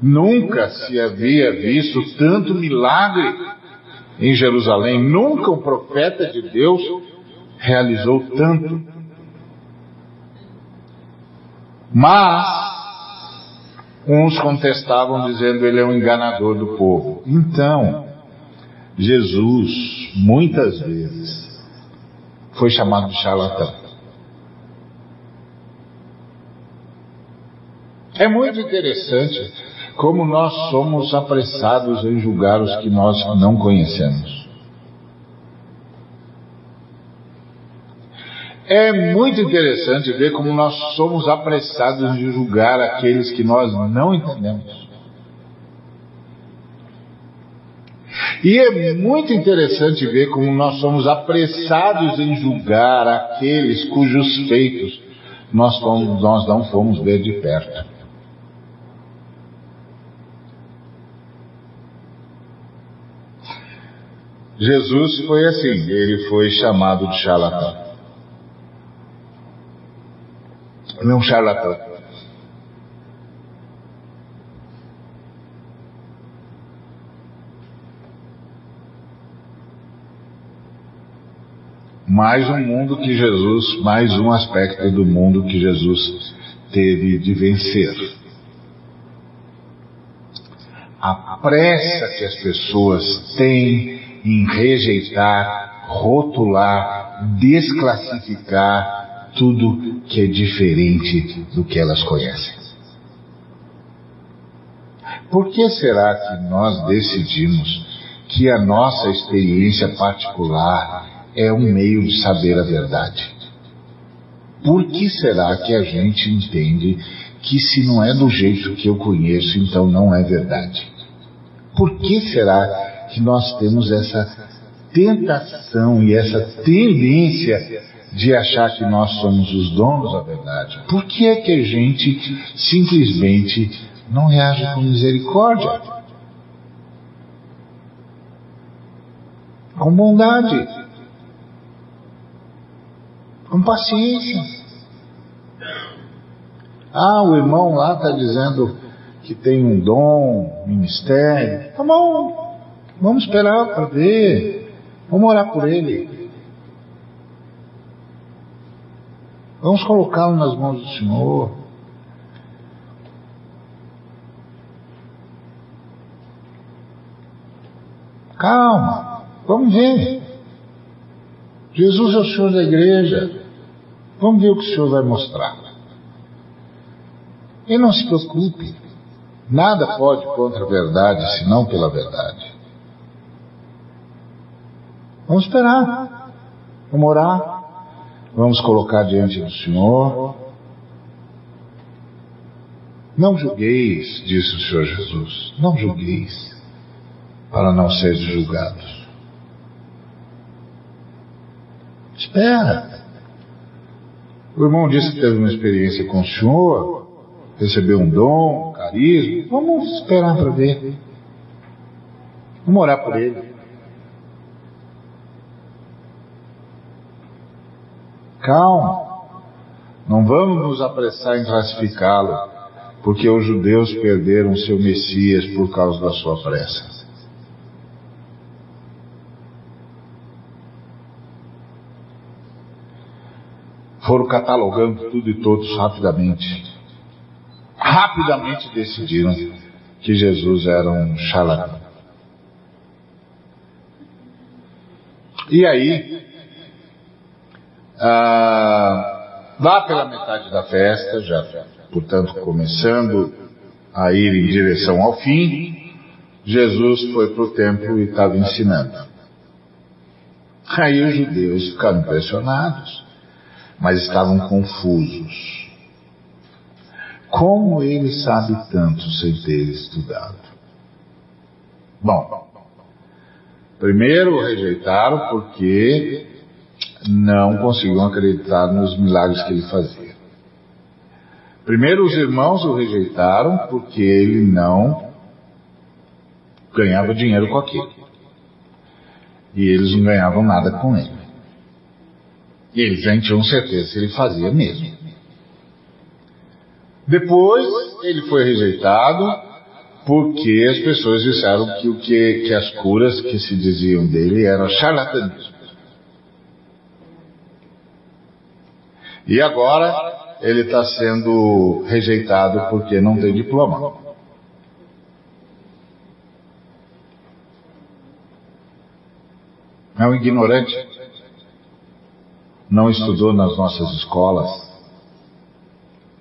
Speaker 2: Nunca se havia visto tanto milagre em Jerusalém. Nunca um profeta de Deus realizou tanto. Mas uns contestavam dizendo ele é um enganador do povo. Então, Jesus muitas vezes foi chamado de charlatão. É muito interessante como nós somos apressados em julgar os que nós não conhecemos. É muito interessante ver como nós somos apressados em julgar aqueles que nós não entendemos. E é muito interessante ver como nós somos apressados em julgar aqueles cujos feitos nós, fomos, nós não fomos ver de perto. Jesus foi assim, ele foi chamado de charlatão. Não charlatão. Mais um mundo que Jesus, mais um aspecto do mundo que Jesus teve de vencer. A pressa que as pessoas têm em rejeitar, rotular, desclassificar tudo que é diferente do que elas conhecem. Por que será que nós decidimos que a nossa experiência particular é um meio de saber a verdade? Por que será que a gente entende que se não é do jeito que eu conheço, então não é verdade? Por que será que nós temos essa tentação e essa tendência de achar que nós somos os donos da verdade. Por que é que a gente simplesmente não reage com misericórdia? Com bondade, com paciência. Ah, o irmão lá está dizendo que tem um dom, ministério. Tá bom, Vamos esperar para ver. Vamos orar por ele. Vamos colocá-lo nas mãos do Senhor. Calma, vamos ver. Jesus é o Senhor da igreja. Vamos ver o que o Senhor vai mostrar. E não se preocupe. Nada pode contra a verdade, senão pela verdade. Vamos esperar. Vamos orar. Vamos colocar diante do Senhor. Não julgueis, disse o Senhor Jesus. Não julgueis, para não seres julgados. Espera. O irmão disse que teve uma experiência com o Senhor, recebeu um dom, um carisma. Vamos esperar para ver. Vamos orar por ele. Calma. Não vamos nos apressar em classificá-lo, porque os judeus perderam seu Messias por causa da sua pressa. Foram catalogando tudo e todos rapidamente. Rapidamente decidiram que Jesus era um charlatão. E aí, ah, lá pela metade da festa, já, portanto, começando a ir em direção ao fim, Jesus foi para o templo e estava ensinando. Aí os judeus ficaram impressionados, mas estavam confusos. Como ele sabe tanto sem ter estudado? Bom, primeiro o rejeitaram porque não conseguiam acreditar nos milagres que ele fazia. Primeiro, os irmãos o rejeitaram porque ele não ganhava dinheiro com aquilo. E eles não ganhavam nada com ele. E eles já tinham certeza se ele fazia mesmo. Depois, ele foi rejeitado porque as pessoas disseram que o que, que as curas que se diziam dele eram charlatanismo. E agora ele está sendo rejeitado porque não tem diploma. É um ignorante. Não estudou nas nossas escolas.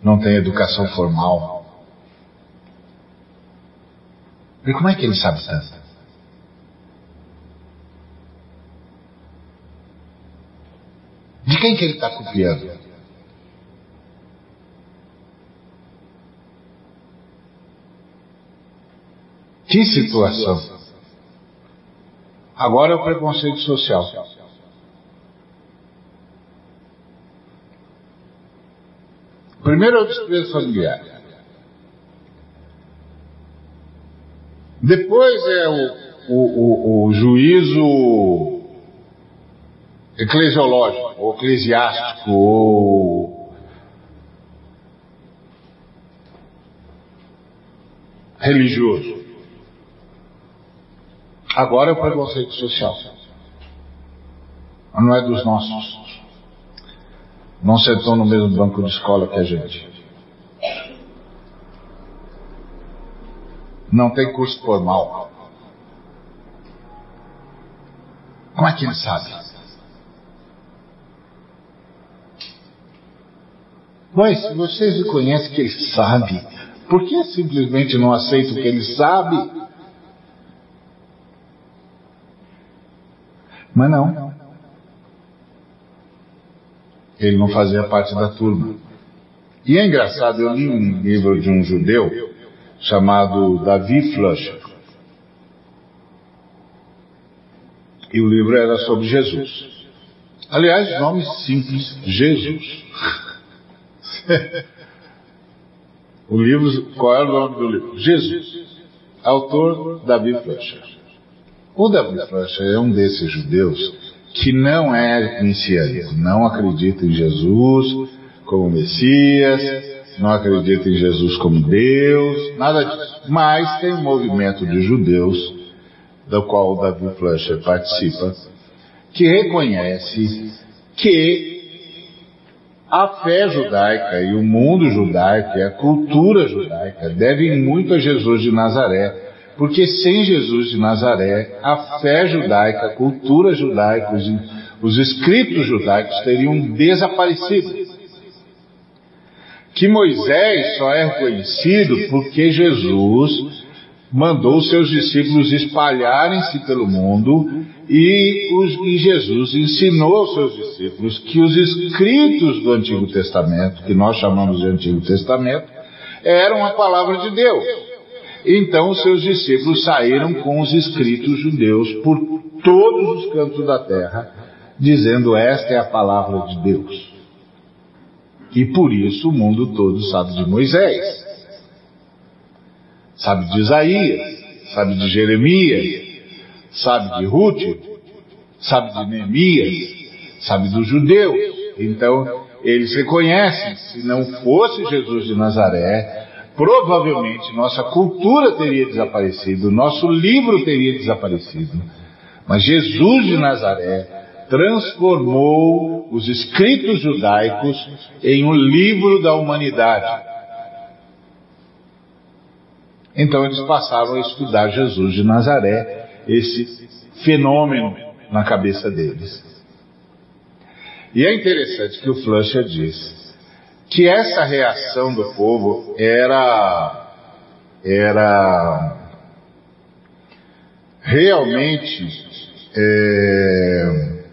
Speaker 2: Não tem educação formal. E como é que ele sabe tanto? De quem que ele está copiando? Que situação? Agora é o preconceito social. Primeiro é o desprezo familiar. Depois é o, o, o, o juízo eclesiológico, ou eclesiástico, ou religioso. Agora é o preconceito social. Não é dos nossos. Não sentou no mesmo banco de escola que a gente. Não tem curso formal. Como é que ele sabe? Mas se vocês conhecem que ele sabe, por que simplesmente não aceita o que ele sabe? Mas não. Ele não fazia parte da turma. E é engraçado, eu li um livro de um judeu chamado Davi Flusher. E o livro era sobre Jesus. Aliás, nome simples, Jesus. o livro, qual era o nome do livro? Jesus. Autor Davi Flusher. O Davi Flecha é um desses judeus que não é messiânico, não acredita em Jesus como Messias, não acredita em Jesus como Deus, nada disso. Mas tem um movimento de judeus, do qual o Davi Flecha participa, que reconhece que a fé judaica e o mundo judaico e a cultura judaica devem muito a Jesus de Nazaré porque sem Jesus de Nazaré, a fé judaica, a cultura judaica, os, os escritos judaicos teriam desaparecido. Que Moisés só é reconhecido porque Jesus mandou seus discípulos espalharem-se pelo mundo e, os, e, Jesus ensinou aos seus discípulos que os escritos do Antigo Testamento, que nós chamamos de Antigo Testamento, eram a palavra de Deus. Então seus discípulos saíram com os escritos judeus por todos os cantos da terra, dizendo: Esta é a palavra de Deus. E por isso o mundo todo sabe de Moisés, sabe de Isaías, sabe de Jeremias, sabe de Ruth, sabe de Neemias, sabe dos judeus. Então eles reconhecem, se não fosse Jesus de Nazaré, provavelmente nossa cultura teria desaparecido, nosso livro teria desaparecido. Mas Jesus de Nazaré transformou os escritos judaicos em um livro da humanidade. Então eles passaram a estudar Jesus de Nazaré, esse fenômeno na cabeça deles. E é interessante que o Flusher diz que essa reação do povo era era realmente é,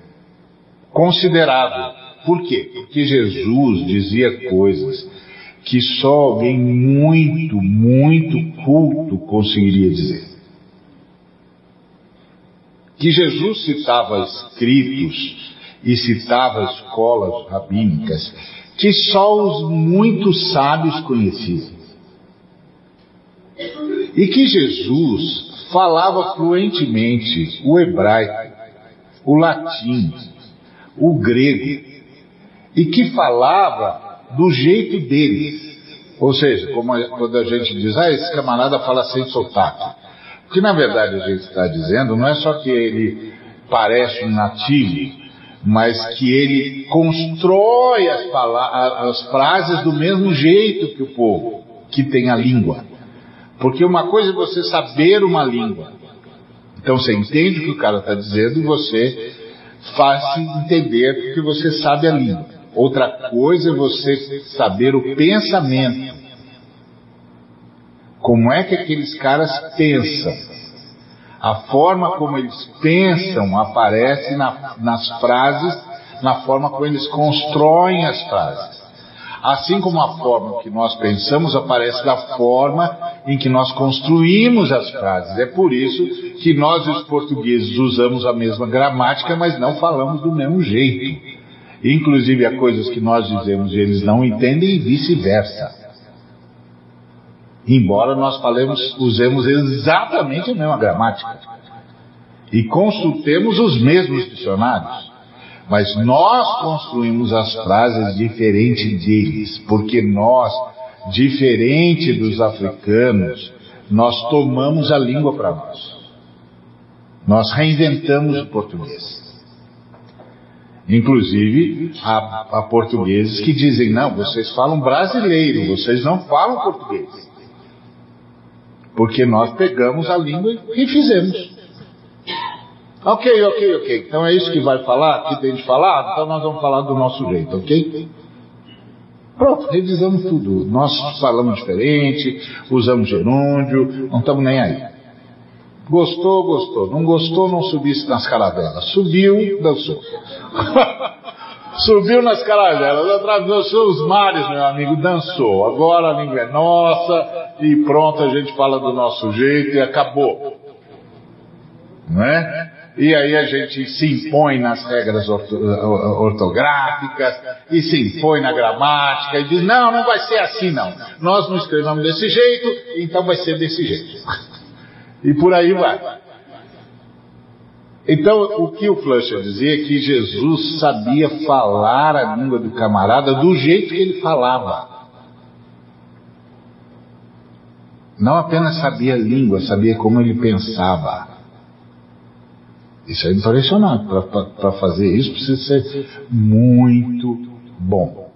Speaker 2: considerável. Por quê? Porque Jesus dizia coisas que só alguém muito, muito culto conseguiria dizer. Que Jesus citava escritos e citava escolas rabínicas que só os muito sábios conheciam. E que Jesus falava fluentemente o hebraico, o latim, o grego, e que falava do jeito deles, Ou seja, como quando a gente diz, ah, esse camarada fala sem sotaque. O que na verdade a gente está dizendo não é só que ele parece um nativo, mas que ele constrói as, as frases do mesmo jeito que o povo que tem a língua. Porque uma coisa é você saber uma língua. Então você entende o que o cara está dizendo e você faz entender porque você sabe a língua. Outra coisa é você saber o pensamento. Como é que aqueles caras pensam? A forma como eles pensam aparece na, nas frases, na forma como eles constroem as frases. Assim como a forma que nós pensamos aparece da forma em que nós construímos as frases. É por isso que nós, os portugueses, usamos a mesma gramática, mas não falamos do mesmo jeito. Inclusive, há coisas que nós dizemos e eles não entendem e vice-versa. Embora nós falemos, usemos exatamente a mesma gramática. E consultemos os mesmos dicionários. Mas nós construímos as frases diferente deles, porque nós, diferente dos africanos, nós tomamos a língua para nós. Nós reinventamos o português. Inclusive, há, há, portugueses que dizem: não, vocês falam brasileiro, vocês não falam português. Porque nós pegamos a língua e fizemos. Ok, ok, ok. Então é isso que vai falar, que tem de falar? Então nós vamos falar do nosso jeito, ok? Pronto, revisamos tudo. Nós falamos diferente, usamos gerúndio, não estamos nem aí. Gostou, gostou. Não gostou, não subisse nas caravelas. Subiu, dançou. Subiu nas caravelas, atravessou os mares, meu amigo, dançou. Agora a língua é nossa e pronto, a gente fala do nosso jeito e acabou. Não é? e aí a gente se impõe nas regras ortográficas, e se impõe na gramática, e diz, não, não vai ser assim não. Nós não escrevemos desse jeito, então vai ser desse jeito. E por aí vai. Então, o que o Flusher dizia é que Jesus sabia falar a língua do camarada do jeito que ele falava. Não apenas sabia a língua, sabia como ele pensava. Isso é impressionante. Para fazer isso precisa ser muito bom.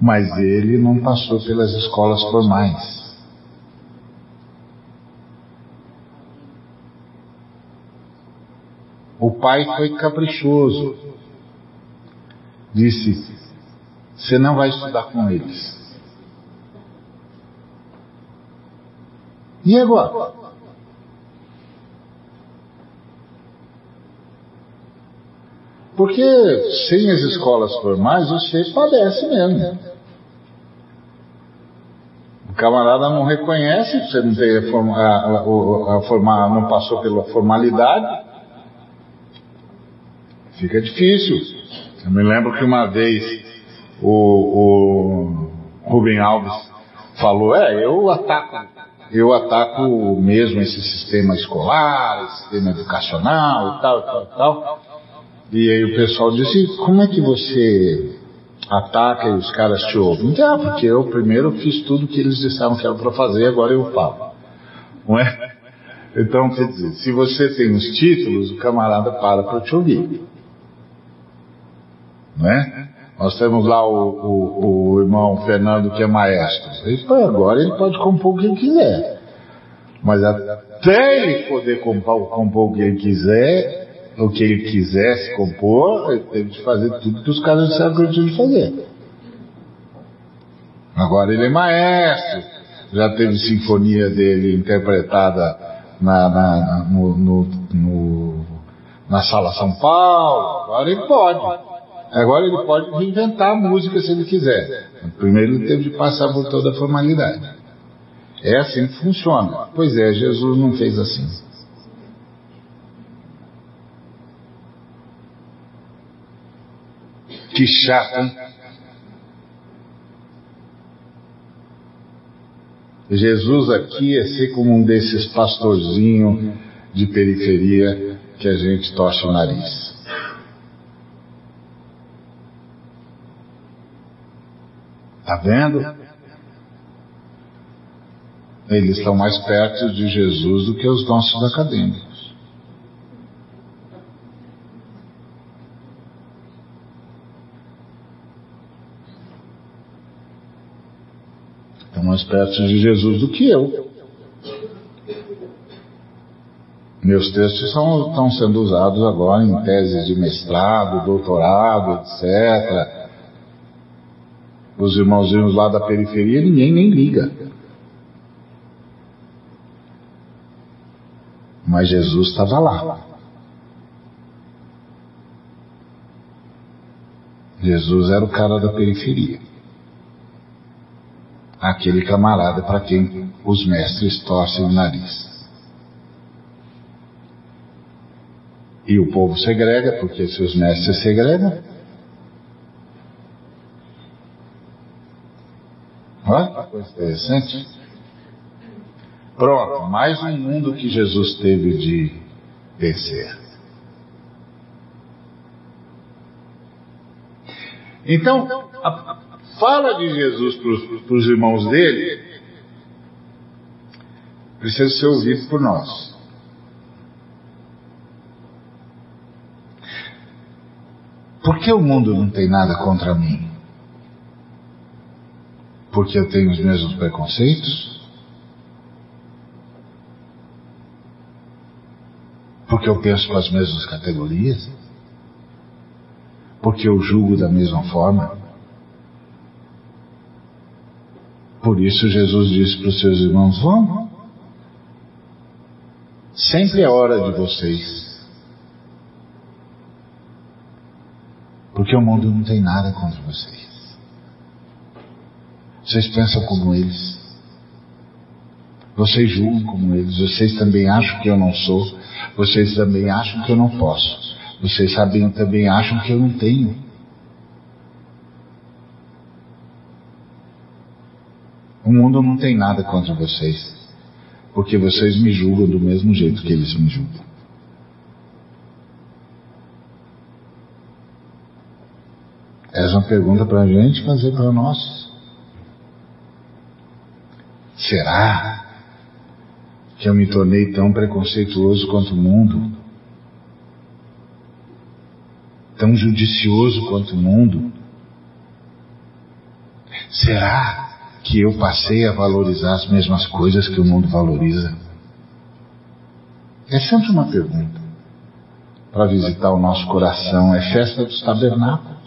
Speaker 2: Mas ele não passou pelas escolas formais. O pai foi caprichoso. Disse: Você não vai estudar com eles. E agora? Porque sem as escolas formais você padece mesmo. O camarada não reconhece, você não, tem a, a, a formar, não passou pela formalidade, fica difícil. Eu me lembro que uma vez o, o Rubem Alves falou, é, eu ataco, eu ataco mesmo esse sistema escolar, sistema educacional e tal, e tal, e tal. E aí o pessoal disse, como é que você ataca e os caras te ouvem? Ah, porque eu primeiro fiz tudo que eles disseram que era para fazer, agora eu falo. Não é? Então, quer dizer, se você tem os títulos, o camarada para para te ouvir. Não é? Nós temos lá o, o, o irmão Fernando que é maestro. Ele, agora ele pode compor o que ele quiser. Mas até ele poder compor, compor o que ele quiser, o que ele quisesse compor, ele teve de fazer tudo que os caras disseram que ele tinha de fazer. Agora ele é maestro, já teve sinfonia dele interpretada na, na, no, no, no, na Sala São Paulo, agora ele pode. Agora ele pode reinventar a música se ele quiser. Primeiro ele teve de passar por toda a formalidade. É assim que funciona. Pois é, Jesus não fez assim. Que chato, hein? Jesus aqui é ser como um desses pastorzinhos de periferia que a gente tocha o nariz. Está vendo? Eles estão mais perto de Jesus do que os nossos acadêmicos. Estão mais perto de Jesus do que eu. Meus textos são, estão sendo usados agora em teses de mestrado, doutorado, etc. Os irmãozinhos lá da periferia, ninguém nem liga. Mas Jesus estava lá. Jesus era o cara da periferia. Aquele camarada para quem os mestres torcem o nariz. E o povo segrega, porque se os mestres segregam. Olha que coisa interessante. Pronto, mais um mundo que Jesus teve de vencer. Então, a fala de Jesus para os irmãos dele precisa ser ouvida por nós. Por que o mundo não tem nada contra mim? Porque eu tenho os mesmos preconceitos? Porque eu penso com as mesmas categorias? Porque eu julgo da mesma forma? Por isso Jesus disse para os seus irmãos: Vão. Sempre é hora de vocês Porque o mundo não tem nada contra vocês. Vocês pensam como eles. Vocês julgam como eles. Vocês também acham que eu não sou. Vocês também acham que eu não posso. Vocês sabem, também acham que eu não tenho. O mundo não tem nada contra vocês. Porque vocês me julgam do mesmo jeito que eles me julgam. Essa é uma pergunta para a gente fazer para nós. Será que eu me tornei tão preconceituoso quanto o mundo? Tão judicioso quanto o mundo? Será que eu passei a valorizar as mesmas coisas que o mundo valoriza? É sempre uma pergunta para visitar o nosso coração. É festa dos tabernáculos.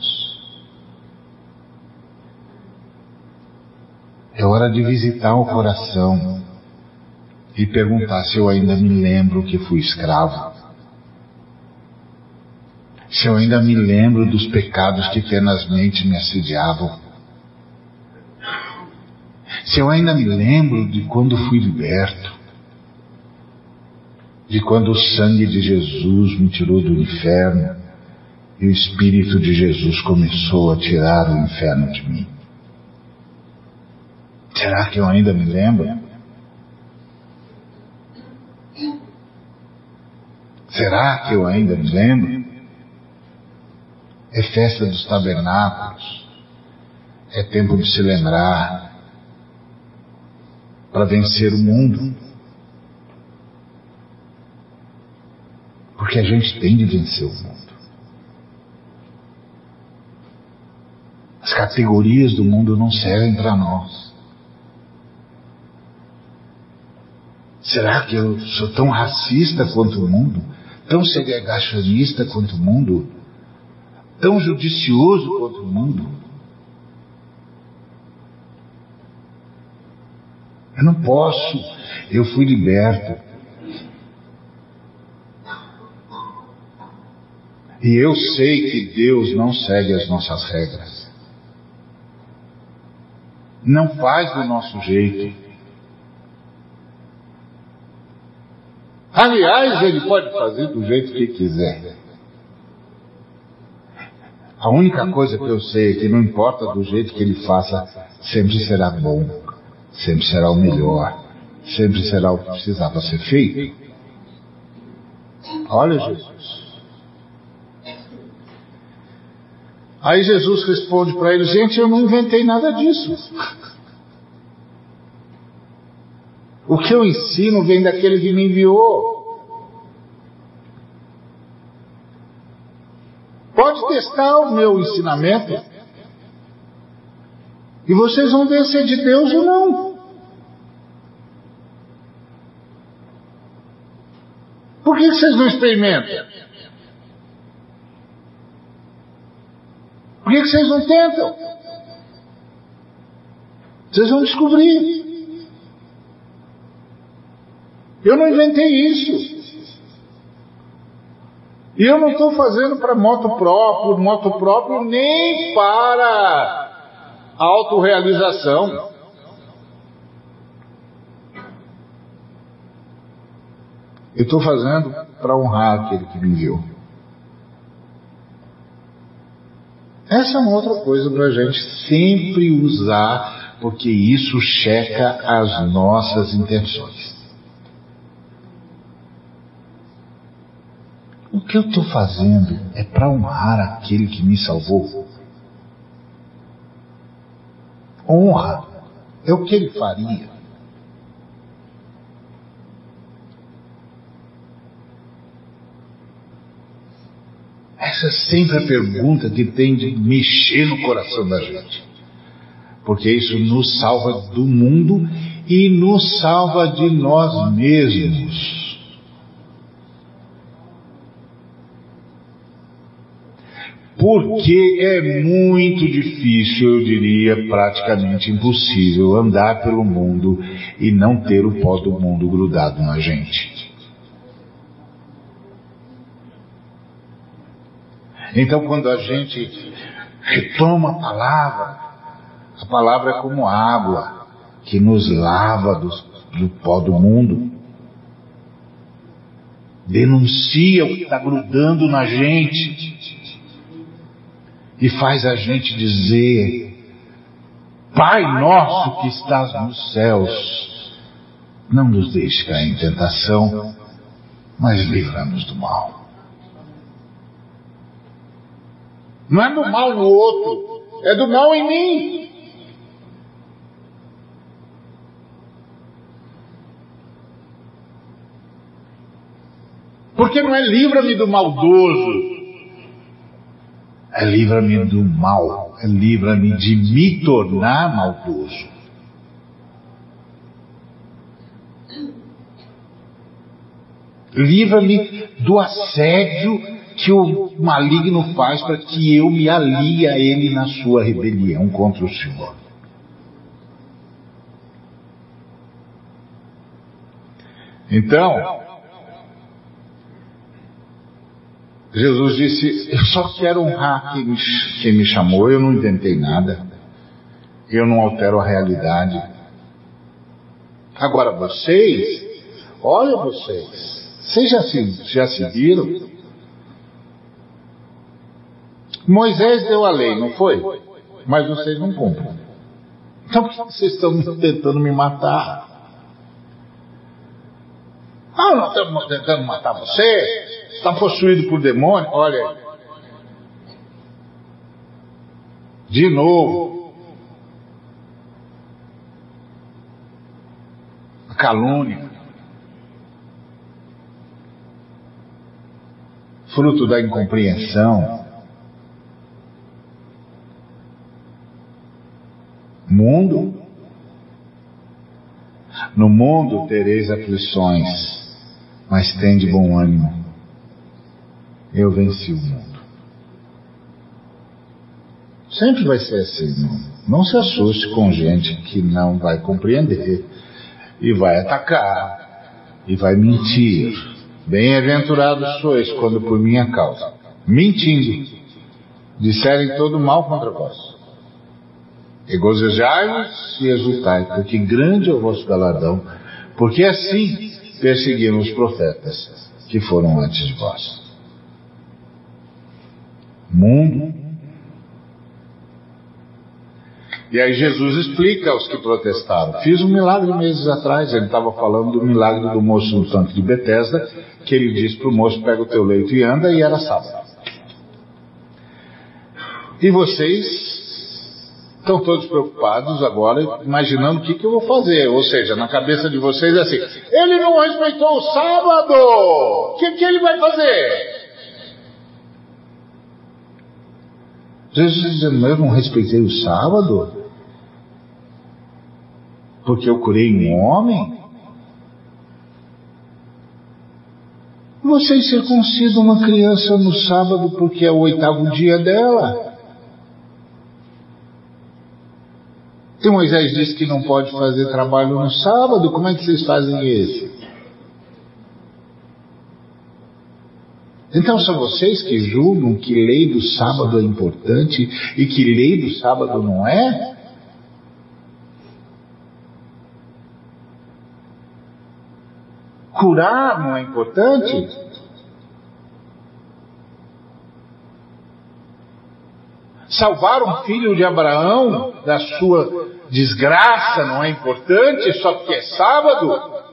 Speaker 2: É hora de visitar o coração e perguntar se eu ainda me lembro que fui escravo. Se eu ainda me lembro dos pecados que tenazmente me assediavam. Se eu ainda me lembro de quando fui liberto. De quando o sangue de Jesus me tirou do inferno e o Espírito de Jesus começou a tirar o inferno de mim. Será que eu ainda me lembro? Será que eu ainda me lembro? É festa dos tabernáculos. É tempo de se lembrar para vencer o mundo. Porque a gente tem de vencer o mundo. As categorias do mundo não servem para nós. Será que eu sou tão racista quanto o mundo? Tão segregacionista quanto o mundo? Tão judicioso quanto o mundo? Eu não posso. Eu fui liberto. E eu sei que Deus não segue as nossas regras. Não faz do nosso jeito. Aliás, ele pode fazer do jeito que quiser. A única coisa que eu sei é que não importa do jeito que ele faça, sempre será bom, sempre será o melhor, sempre será o que precisava ser feito. Olha Jesus. Aí Jesus responde para ele: Gente, eu não inventei nada disso. O que eu ensino vem daquele que me enviou. Pode testar o meu ensinamento. E vocês vão ver se é de Deus ou não. Por que vocês não experimentam? Por que vocês não tentam? Vocês vão descobrir. Eu não inventei isso. E eu não estou fazendo para moto próprio, moto próprio, nem para autorrealização. Eu estou fazendo para honrar aquele que me enviou. Essa é uma outra coisa para a gente sempre usar, porque isso checa as nossas intenções. O que eu estou fazendo é para honrar aquele que me salvou. Honra é o que ele faria. Essa é sempre a pergunta que tem de mexer no coração da gente. Porque isso nos salva do mundo e nos salva de nós mesmos. Porque é muito difícil, eu diria praticamente impossível, andar pelo mundo e não ter o pó do mundo grudado na gente. Então, quando a gente retoma a palavra, a palavra é como água que nos lava do, do pó do mundo. Denuncia o que está grudando na gente e faz a gente dizer: Pai nosso que estás nos céus, não nos deixe cair em tentação, mas livra-nos do mal. Não é do mal no outro, é do mal em mim. Porque não é livra-me do maldoso, livra-me do mal, é livra-me de me tornar maldoso. Livra-me do assédio que o maligno faz para que eu me alie a ele na sua rebelião contra o Senhor. Então, Jesus disse: Eu só quero honrar quem me, chamou, eu não inventei nada, eu não altero a realidade. Agora vocês, olha vocês, vocês já se, já se viram? Moisés deu a lei, não foi? Mas vocês não cumprem. Então por que vocês estão tentando me matar? Ah, não estamos tentando matar você? Está possuído por demônio? Olha. De novo. A calúnia. Fruto da incompreensão. Mundo. No mundo tereis aflições, mas tende bom ânimo eu venci o mundo. Sempre vai ser assim, não, não se assuste com gente que não vai compreender e vai atacar e vai mentir. Bem-aventurados sois quando por minha causa, mentindo, disserem todo mal contra vós. Regozijai-vos e exultai, porque grande é o vosso galardão, porque assim perseguiram os profetas que foram antes de vós mundo. E aí Jesus explica aos que protestaram. Fiz um milagre meses atrás, ele estava falando do milagre do moço no tanque de Betesda, que ele disse para o moço, pega o teu leito e anda, e era sábado. E vocês estão todos preocupados agora, imaginando o que, que eu vou fazer. Ou seja, na cabeça de vocês é assim: ele não respeitou o sábado! O que, que ele vai fazer? Jesus dizendo: Eu não respeitei o sábado? Porque eu curei um homem? Vocês circuncidam uma criança no sábado porque é o oitavo dia dela. E Moisés disse que não pode fazer trabalho no sábado, como é que vocês fazem isso? Então são vocês que julgam que lei do sábado é importante e que lei do sábado não é? Curar não é importante? Salvar um filho de Abraão da sua desgraça não é importante só porque é sábado?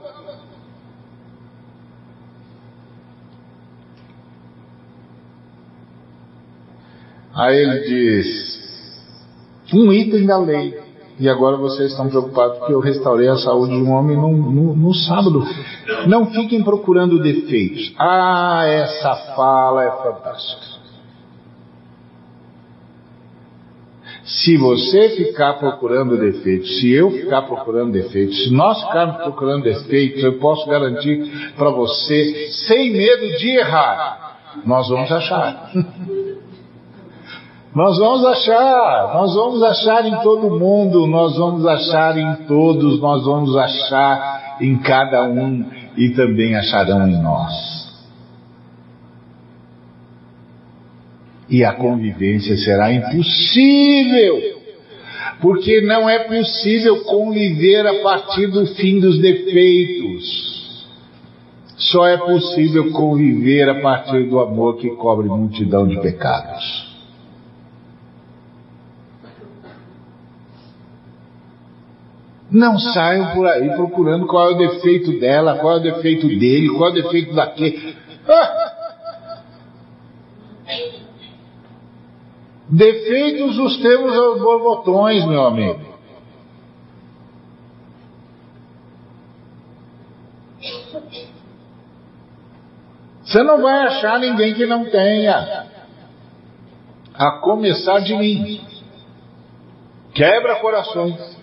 Speaker 2: Aí ele diz: um item da lei. E agora vocês estão preocupados porque eu restaurei a saúde de um homem no, no, no sábado. Não fiquem procurando defeitos. Ah, essa fala é fantástica. Se você ficar procurando defeitos, se eu ficar procurando defeitos, se nós ficarmos procurando defeitos, eu posso garantir para você, sem medo de errar, nós vamos achar. Nós vamos achar, nós vamos achar em todo mundo, nós vamos achar em todos, nós vamos achar em cada um e também acharão em nós. E a convivência será impossível, porque não é possível conviver a partir do fim dos defeitos. Só é possível conviver a partir do amor que cobre multidão de pecados. Não saiam por aí procurando qual é o defeito dela, qual é o defeito dele, qual é o defeito daquele. Ah! Defeitos os temos aos borbotões, meu amigo. Você não vai achar ninguém que não tenha. A começar de mim. Quebra corações.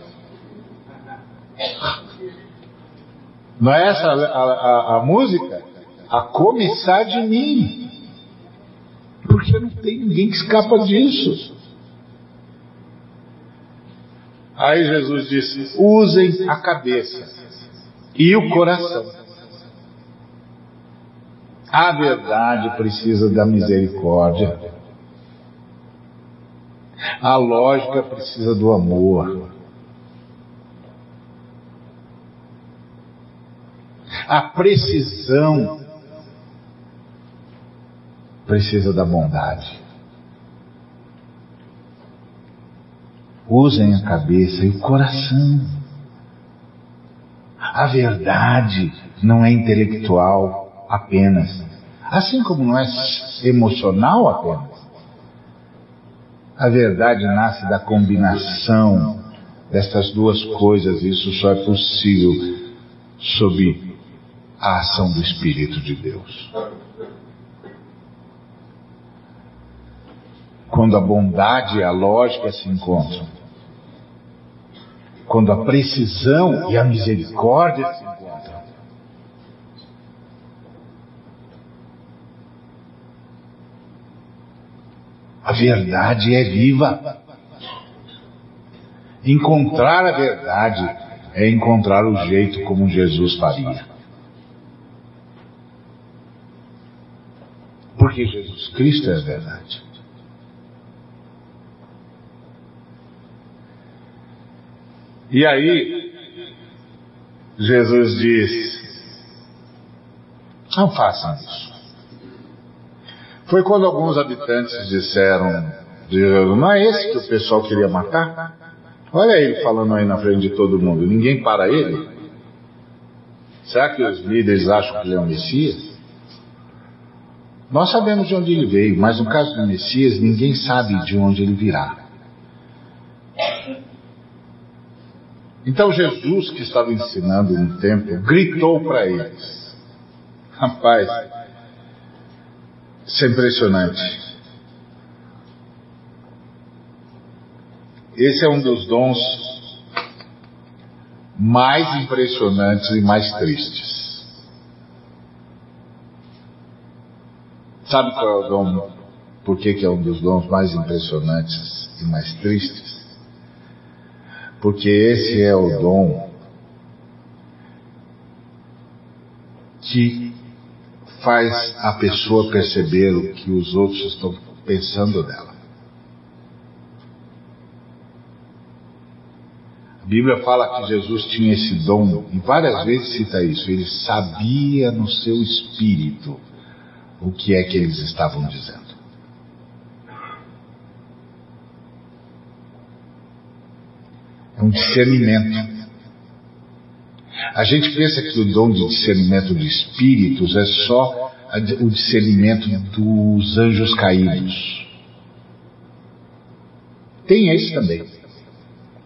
Speaker 2: Não é essa a, a, a música? A começar de mim. Porque não tem ninguém que escapa disso. Aí Jesus disse: usem a cabeça e o coração. A verdade precisa da misericórdia. A lógica precisa do amor. A precisão precisa da bondade. Usem a cabeça e o coração. A verdade não é intelectual apenas, assim como não é emocional apenas. A verdade nasce da combinação destas duas coisas, isso só é possível sob a ação do Espírito de Deus. Quando a bondade e a lógica se encontram, quando a precisão e a misericórdia se encontram, a verdade é viva. Encontrar a verdade é encontrar o jeito como Jesus faria. Porque Jesus Cristo é a verdade. E aí, Jesus diz: Não façam isso. Foi quando alguns habitantes disseram: Não é esse que o pessoal queria matar? Olha ele falando aí na frente de todo mundo. Ninguém para ele? Será que os líderes acham que ele é o Messias? Nós sabemos de onde ele veio, mas no caso do Messias, ninguém sabe de onde ele virá. Então Jesus, que estava ensinando no templo, gritou para eles: Rapaz, isso é impressionante. Esse é um dos dons mais impressionantes e mais tristes. Sabe qual é o dom? Por que, é um dos dons mais impressionantes e mais tristes? Porque esse é o dom que faz a pessoa perceber o que os outros estão pensando dela. A Bíblia fala que Jesus tinha esse dom, e várias vezes cita isso, ele sabia no seu espírito o que é que eles estavam dizendo. É um discernimento. A gente pensa que o dom de discernimento de espíritos é só o discernimento dos anjos caídos. Tem esse também.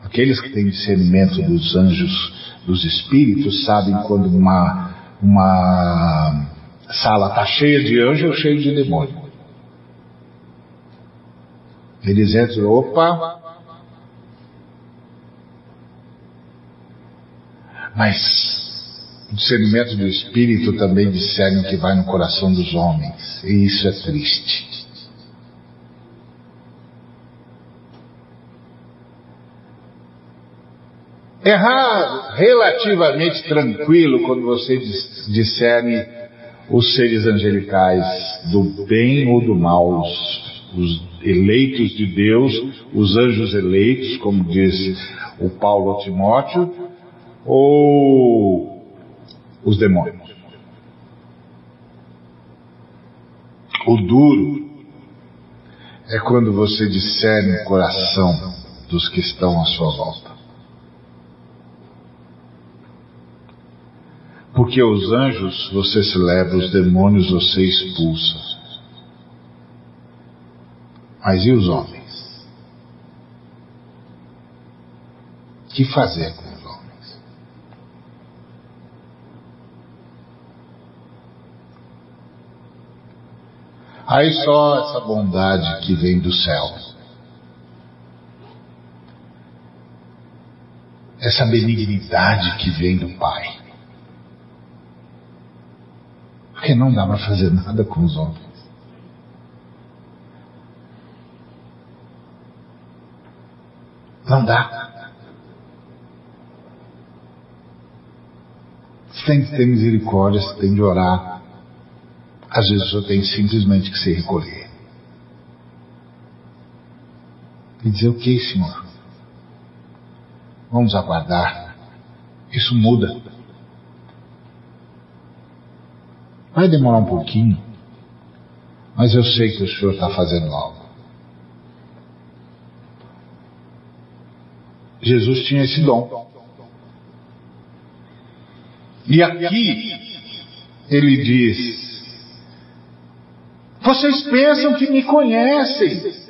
Speaker 2: Aqueles que têm discernimento dos anjos, dos espíritos, sabem quando uma, uma sala está cheia de anjo ou cheia de demônio. Eles entram, opa. Mas o discernimento do Espírito também discerne o que vai no coração dos homens. E isso é triste. É raro, relativamente tranquilo quando você discerne os seres angelicais do bem ou do mal, os, os eleitos de Deus, os anjos eleitos, como diz o Paulo a Timóteo, ou os demônios. O duro é quando você discerne o coração dos que estão à sua volta. Porque os anjos você se leva, os demônios você expulsa. Mas e os homens? O que fazer com os homens? Aí só essa bondade que vem do céu. Essa benignidade que vem do Pai. Porque não dá para fazer nada com os homens. Não dá. Você tem que ter misericórdia, você tem de orar. Às vezes você tem simplesmente que se recolher. E dizer o que, Senhor? Vamos aguardar. Isso muda. Vai demorar um pouquinho, mas eu sei que o Senhor está fazendo algo. Jesus tinha esse dom. E aqui ele diz: Vocês pensam que me conhecem.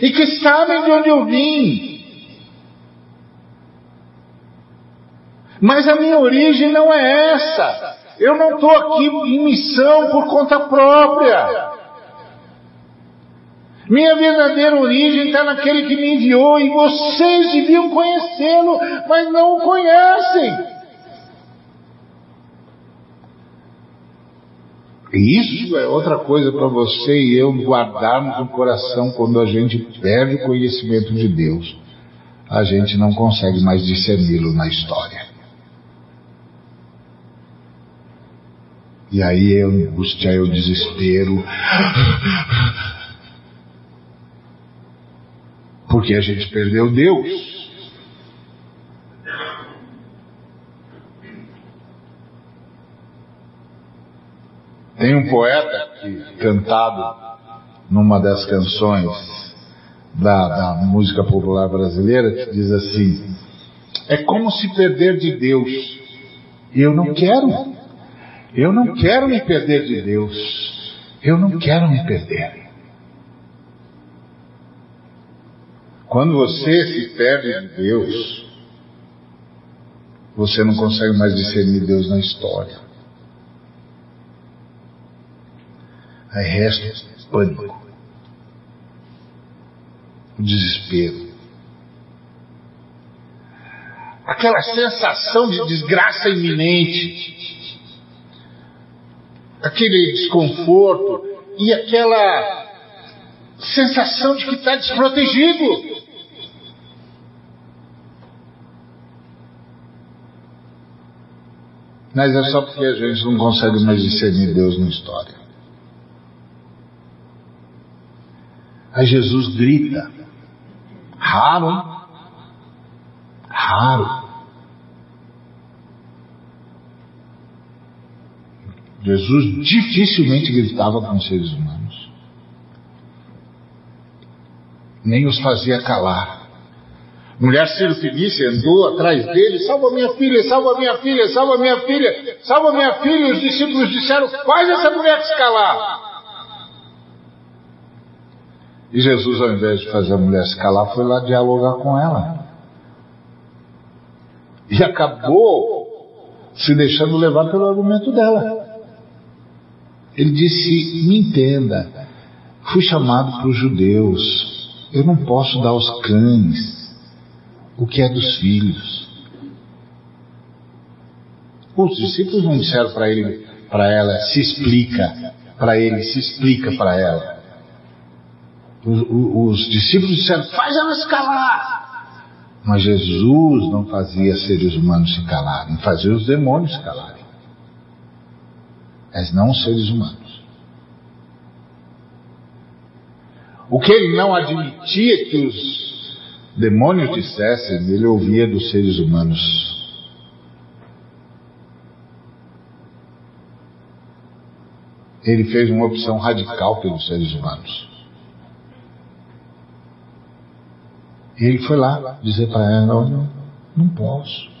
Speaker 2: E que sabem de onde eu vim. Mas a minha origem não é essa. Eu não estou aqui em missão por conta própria. Minha verdadeira origem está naquele que me enviou e vocês deviam conhecê-lo, mas não o conhecem. Isso é outra coisa para você e eu guardarmos no coração quando a gente perde o conhecimento de Deus. A gente não consegue mais discerni-lo na história. E aí a angústia, é o desespero. Porque a gente perdeu Deus. Tem um poeta que, cantado numa das canções da, da música popular brasileira, que diz assim: É como se perder de Deus. Eu não quero. Eu não quero me perder de Deus. Eu não quero me perder. Quando você se perde de Deus, você não consegue mais discernir Deus na história. Aí resta pânico, o desespero. Aquela sensação de desgraça iminente, aquele desconforto e aquela sensação de que está desprotegido. Mas é só porque a gente não consegue mais discernir Deus na história. Aí Jesus grita. Raro? Raro. Jesus dificilmente gritava com os seres humanos. Nem os fazia calar. Mulher Ciro Felícia andou atrás dele, salva minha filha, salva minha filha, salva minha filha, salva minha filha. E os discípulos disseram, faz essa mulher se calar. E Jesus, ao invés de fazer a mulher se calar, foi lá dialogar com ela. E acabou se deixando levar pelo argumento dela. Ele disse: Me entenda, fui chamado para os judeus, eu não posso dar aos cães o que é dos filhos. Os discípulos não disseram para ele, para ela, se explica, para ele, se explica para ela. Os, os, discípulos disseram, faz ela se calar. Mas Jesus não fazia seres humanos se calarem, fazia os demônios se calarem. Mas não os seres humanos. O que ele não admitia que os demônios dissessem, ele ouvia dos seres humanos. Ele fez uma opção radical pelos seres humanos. E ele foi lá dizer para ela: Não, não posso.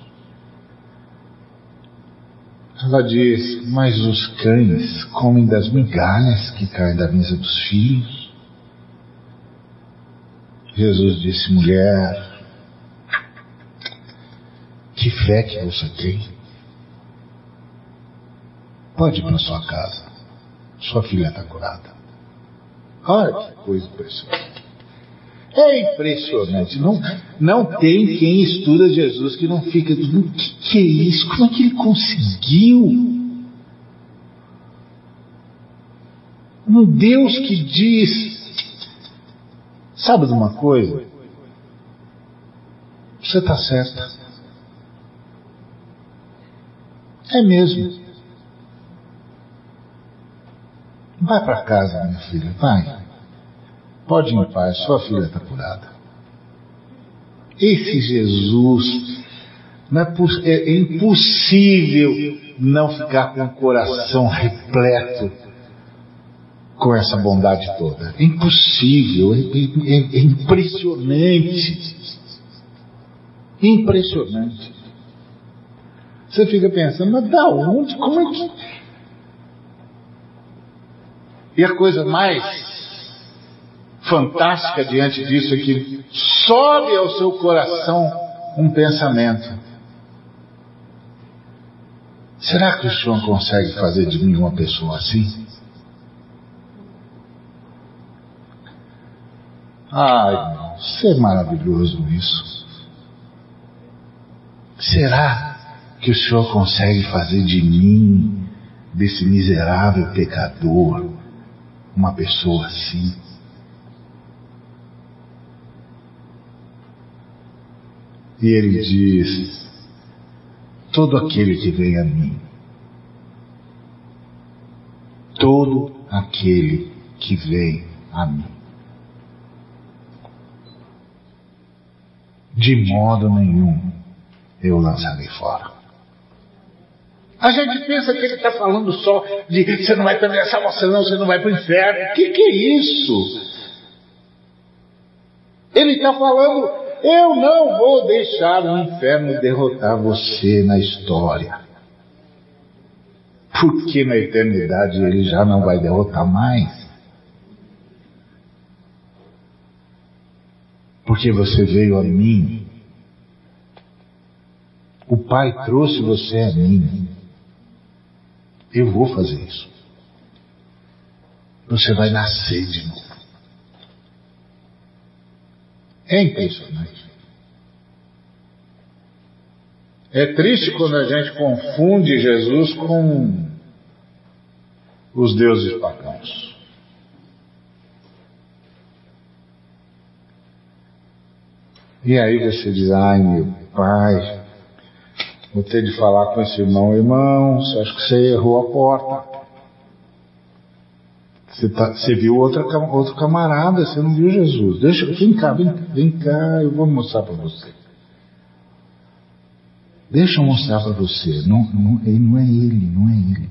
Speaker 2: Ela diz: Mas os cães comem das migalhas que caem da mesa dos filhos. Jesus disse: mulher, que fé que você tem. Pode ir para sua casa. Sua filha está curada. Olha que coisa impressionante. É impressionante. Não, não tem quem estuda Jesus que não fica. O que, que é isso? Como é que ele conseguiu? Um Deus que diz Sabe de uma coisa? Você está certa. É mesmo. Vai para casa, minha filha, vai. Pode ir em paz, sua filha está curada. Esse Jesus, não é, é impossível não ficar com o coração repleto com essa bondade toda. É impossível, é, é, é impressionante. Impressionante. Você fica pensando, mas da onde? Como é que. E a coisa mais fantástica diante disso é que sobe ao seu coração um pensamento. Será que o Senhor consegue fazer de mim uma pessoa assim? Ai, irmão, isso é maravilhoso isso. Será que o Senhor consegue fazer de mim, desse miserável pecador, uma pessoa assim? E ele diz: todo aquele que vem a mim, todo aquele que vem a mim. de modo nenhum eu lançarei fora. A gente pensa que ele está falando só de você não vai perder moça, não, você não vai para o inferno. O que, que é isso? Ele está falando, eu não vou deixar o inferno derrotar você na história. Porque na eternidade ele já não vai derrotar mais. Porque você veio a mim. O Pai trouxe você a mim. Eu vou fazer isso. Você vai nascer de novo. É impressionante. É triste quando a gente confunde Jesus com os deuses pagãos. E aí você diz, ai meu pai, vou ter de falar com esse irmão, irmão, acha que você errou a porta? Você, tá, você viu outra, outro camarada, você não viu Jesus. Deixa, vem cá, vem, vem cá, eu vou mostrar para você. Deixa eu mostrar para você. Não, não, ele não é ele, não é ele.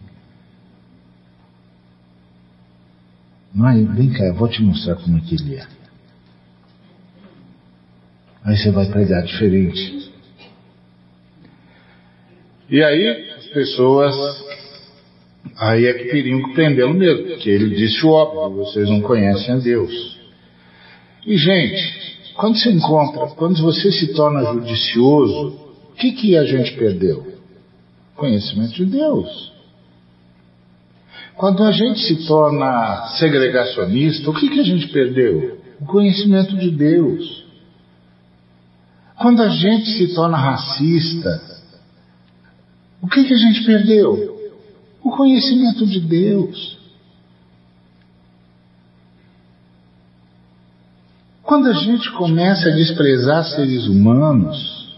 Speaker 2: Não é ele. Vem cá, eu vou te mostrar como é que ele é. Aí você vai pregar diferente. E aí as pessoas aí é que queriam prendê-lo mesmo, porque ele disse o óbvio, vocês não conhecem a Deus. E gente, quando se encontra, quando você se torna judicioso, o que, que a gente perdeu? Conhecimento de Deus. Quando a gente se torna segregacionista, o que, que a gente perdeu? O conhecimento de Deus. Quando a gente se torna racista, o que, que a gente perdeu? O conhecimento de Deus. Quando a gente começa a desprezar seres humanos,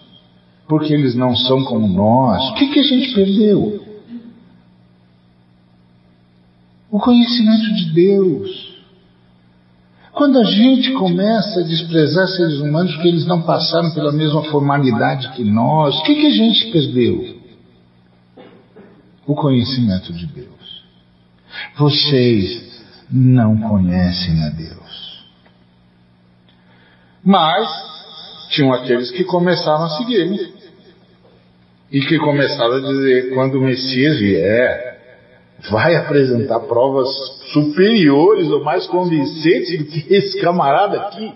Speaker 2: porque eles não são como nós, o que, que a gente perdeu? O conhecimento de Deus. Quando a gente começa a desprezar seres humanos porque eles não passaram pela mesma formalidade que nós, o que, que a gente perdeu? O conhecimento de Deus. Vocês não conhecem a Deus. Mas tinham aqueles que começaram a seguir e que começaram a dizer: quando o Messias vier, vai apresentar provas superiores ou mais convincentes do que esse camarada aqui.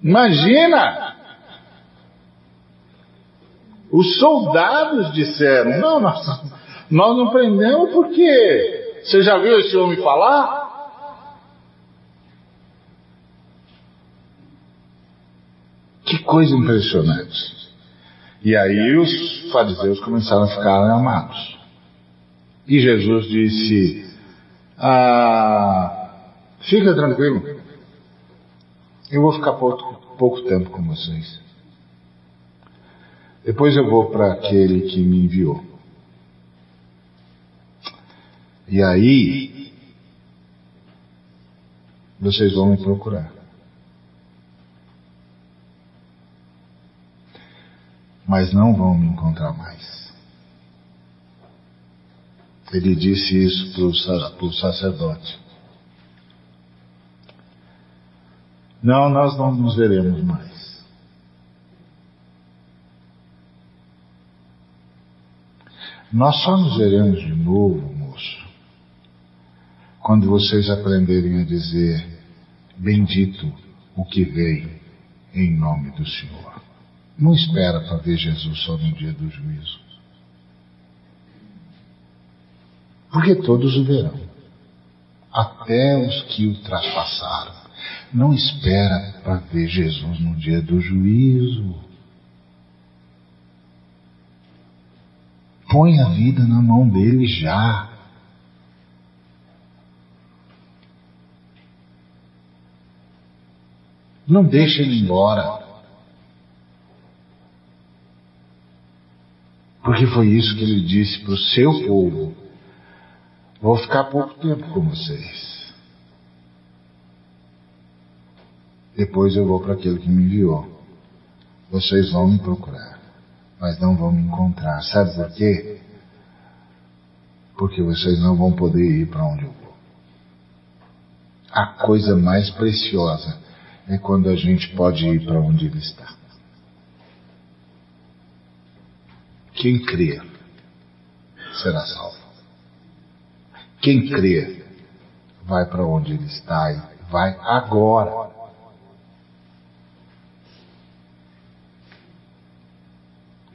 Speaker 2: Imagina! Os soldados disseram: não, nós, nós não prendemos porque você já viu esse homem falar? Que coisa impressionante. E aí os fariseus começaram a ficar amados. E Jesus disse: ah, Fica tranquilo, eu vou ficar pouco, pouco tempo com vocês. Depois eu vou para aquele que me enviou. E aí, vocês vão me procurar. mas não vão me encontrar mais. Ele disse isso para o sacerdote. Não, nós não nos veremos mais. Nós só nos veremos de novo, moço, quando vocês aprenderem a dizer: Bendito o que veio em nome do Senhor. Não espera para ver Jesus só no dia do juízo. Porque todos o verão. Até os que o traspassaram. Não espera para ver Jesus no dia do juízo. Põe a vida na mão dele já. Não deixa ele embora. Porque foi isso que ele disse para o seu povo: Vou ficar pouco tempo com vocês. Depois eu vou para aquele que me enviou. Vocês vão me procurar, mas não vão me encontrar. Sabe por quê? Porque vocês não vão poder ir para onde eu vou. A coisa mais preciosa é quando a gente pode ir para onde ele está. Quem crê será salvo. Quem crê vai para onde ele está e vai agora.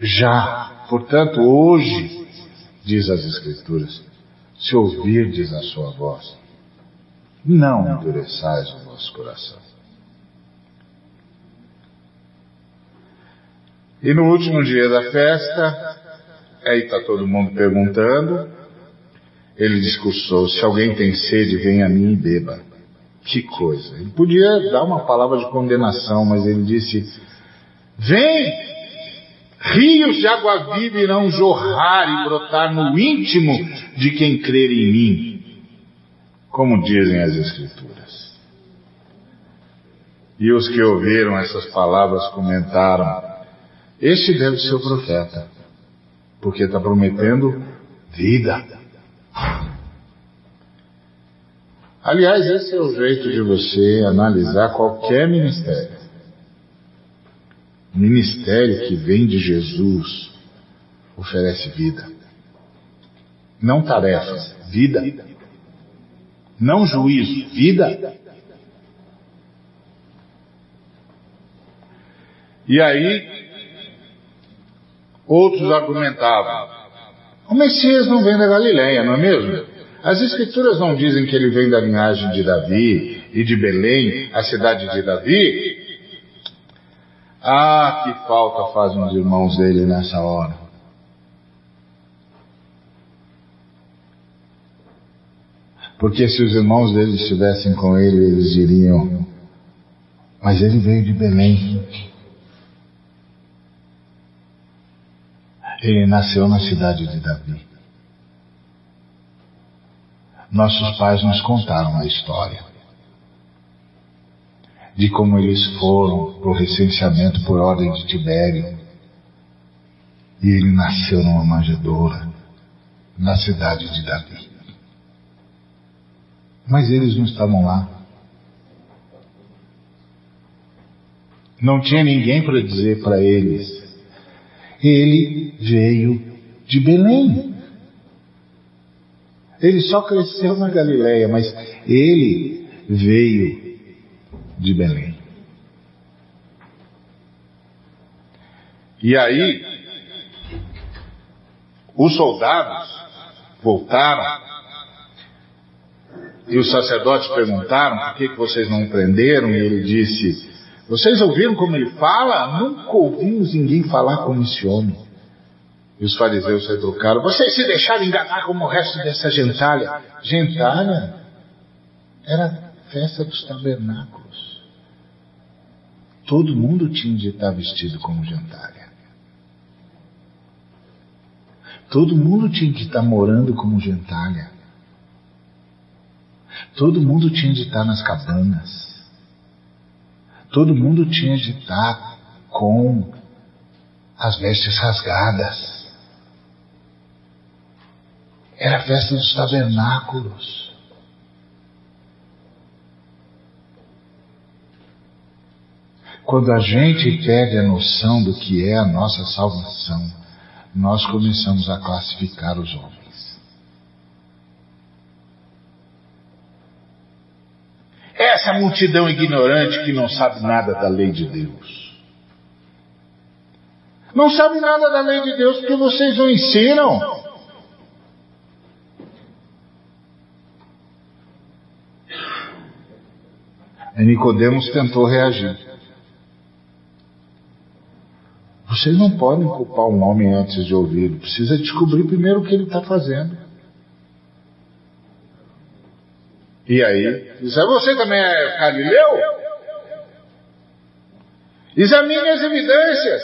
Speaker 2: Já, portanto, hoje, diz as Escrituras, se ouvirdes a sua voz, não endureçais o vosso coração. E no último dia da festa, aí está todo mundo perguntando, ele discursou: se alguém tem sede, venha a mim e beba. Que coisa. Ele podia dar uma palavra de condenação, mas ele disse: Vem, rios de água viva irão jorrar e brotar no íntimo de quem crer em mim, como dizem as Escrituras. E os que ouviram essas palavras comentaram: Este deve ser o profeta, porque está prometendo vida. Aliás, esse é o jeito de você analisar qualquer ministério. Ministério que vem de Jesus oferece vida. Não tarefas, vida. Não juízo, vida. E aí, outros argumentavam: o Messias não vem da Galileia, não é mesmo? As Escrituras não dizem que ele vem da linhagem de Davi e de Belém, a cidade de Davi? Ah, que falta fazem os irmãos dele nessa hora. Porque se os irmãos dele estivessem com ele, eles diriam: Mas ele veio de Belém. Ele nasceu na cidade de Davi. Nossos pais nos contaram a história de como eles foram para o recenseamento por ordem de Tibério. E ele nasceu numa manjedoura na cidade de Davi. Mas eles não estavam lá. Não tinha ninguém para dizer para eles. Ele veio de Belém. Ele só cresceu na Galileia, mas ele veio de Belém. E aí, os soldados voltaram e os sacerdotes perguntaram por que, que vocês não prenderam, e ele disse: Vocês ouviram como ele fala? Nunca ouvimos ninguém falar como esse homem. E os fariseus retrucaram: Vocês se deixaram enganar como o resto dessa gentalha. Gentalha era festa dos tabernáculos. Todo mundo tinha de estar vestido como gentalha. Todo mundo tinha de estar morando como gentalha. Todo mundo tinha de estar nas cabanas. Todo mundo tinha de estar com as vestes rasgadas. Era a festa dos tabernáculos. Quando a gente perde a noção do que é a nossa salvação, nós começamos a classificar os homens. Essa multidão ignorante que não sabe nada da lei de Deus. Não sabe nada da lei de Deus porque vocês não ensinam. E Nicodemos tentou reagir. Vocês não podem culpar um homem antes de ouvi-lo. Precisa descobrir primeiro o que ele está fazendo. E aí, diz, ah, você também é Galileu? Examine as evidências.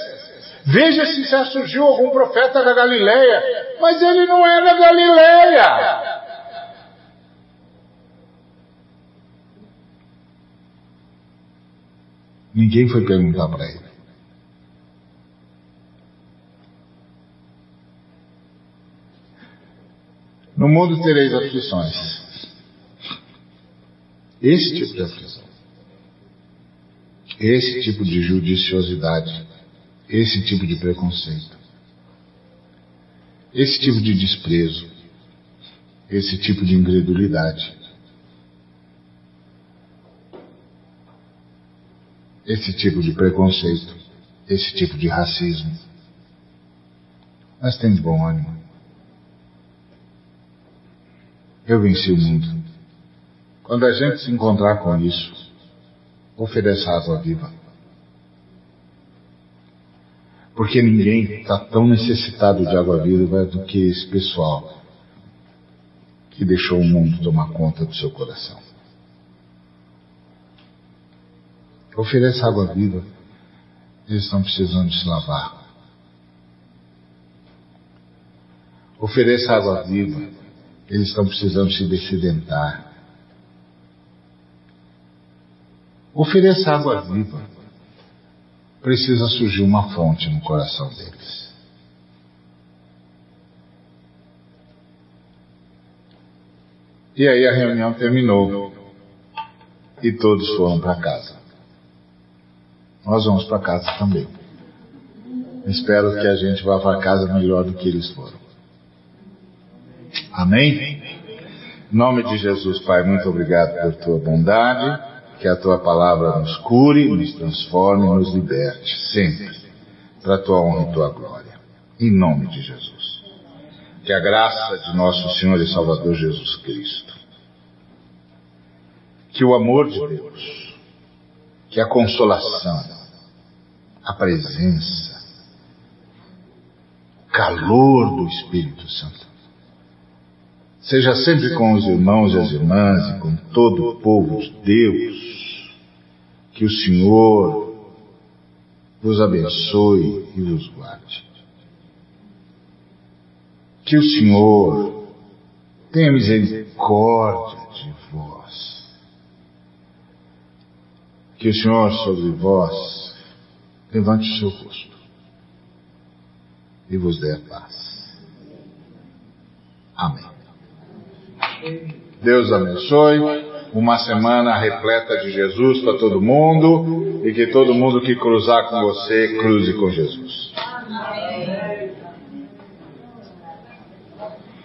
Speaker 2: Veja se já surgiu algum profeta da Galileia. Mas ele não é da Galileia. Ninguém foi perguntar para ele. No mundo tereis aflições. Esse tipo de aflição. Esse tipo de judiciosidade. Esse tipo de preconceito. esse tipo de desprezo, esse tipo de incredulidade. Esse tipo de preconceito, esse tipo de racismo. Mas tem bom ânimo. Eu venci o mundo. Quando a gente se encontrar com isso, ofereça água viva. Porque ninguém está tão necessitado de água viva do que esse pessoal que deixou o mundo tomar conta do seu coração. Ofereça água viva. Eles estão precisando se lavar. Ofereça água viva. Eles estão precisando se dessedentar. Ofereça água viva precisa surgir uma fonte no coração deles. E aí a reunião terminou e todos foram para casa. Nós vamos para casa também. Espero que a gente vá para casa melhor do que eles foram. Amém? Em nome de Jesus, Pai, muito obrigado por tua bondade que a tua palavra nos cure, nos transforme, nos liberte, sempre, para a tua honra e tua glória. Em nome de Jesus. Que a graça de nosso Senhor e Salvador Jesus Cristo, que o amor de Deus, que a consolação, a presença, o calor do Espírito Santo, seja sempre com os irmãos e as irmãs e com todo o povo de Deus, que o Senhor vos abençoe e vos guarde. Que o Senhor tenha misericórdia de vós. Que o Senhor sobre vós levante o seu rosto e vos dê a paz. Amém. Deus abençoe. Uma semana repleta de Jesus para todo mundo. E que todo mundo que cruzar com você cruze com Jesus.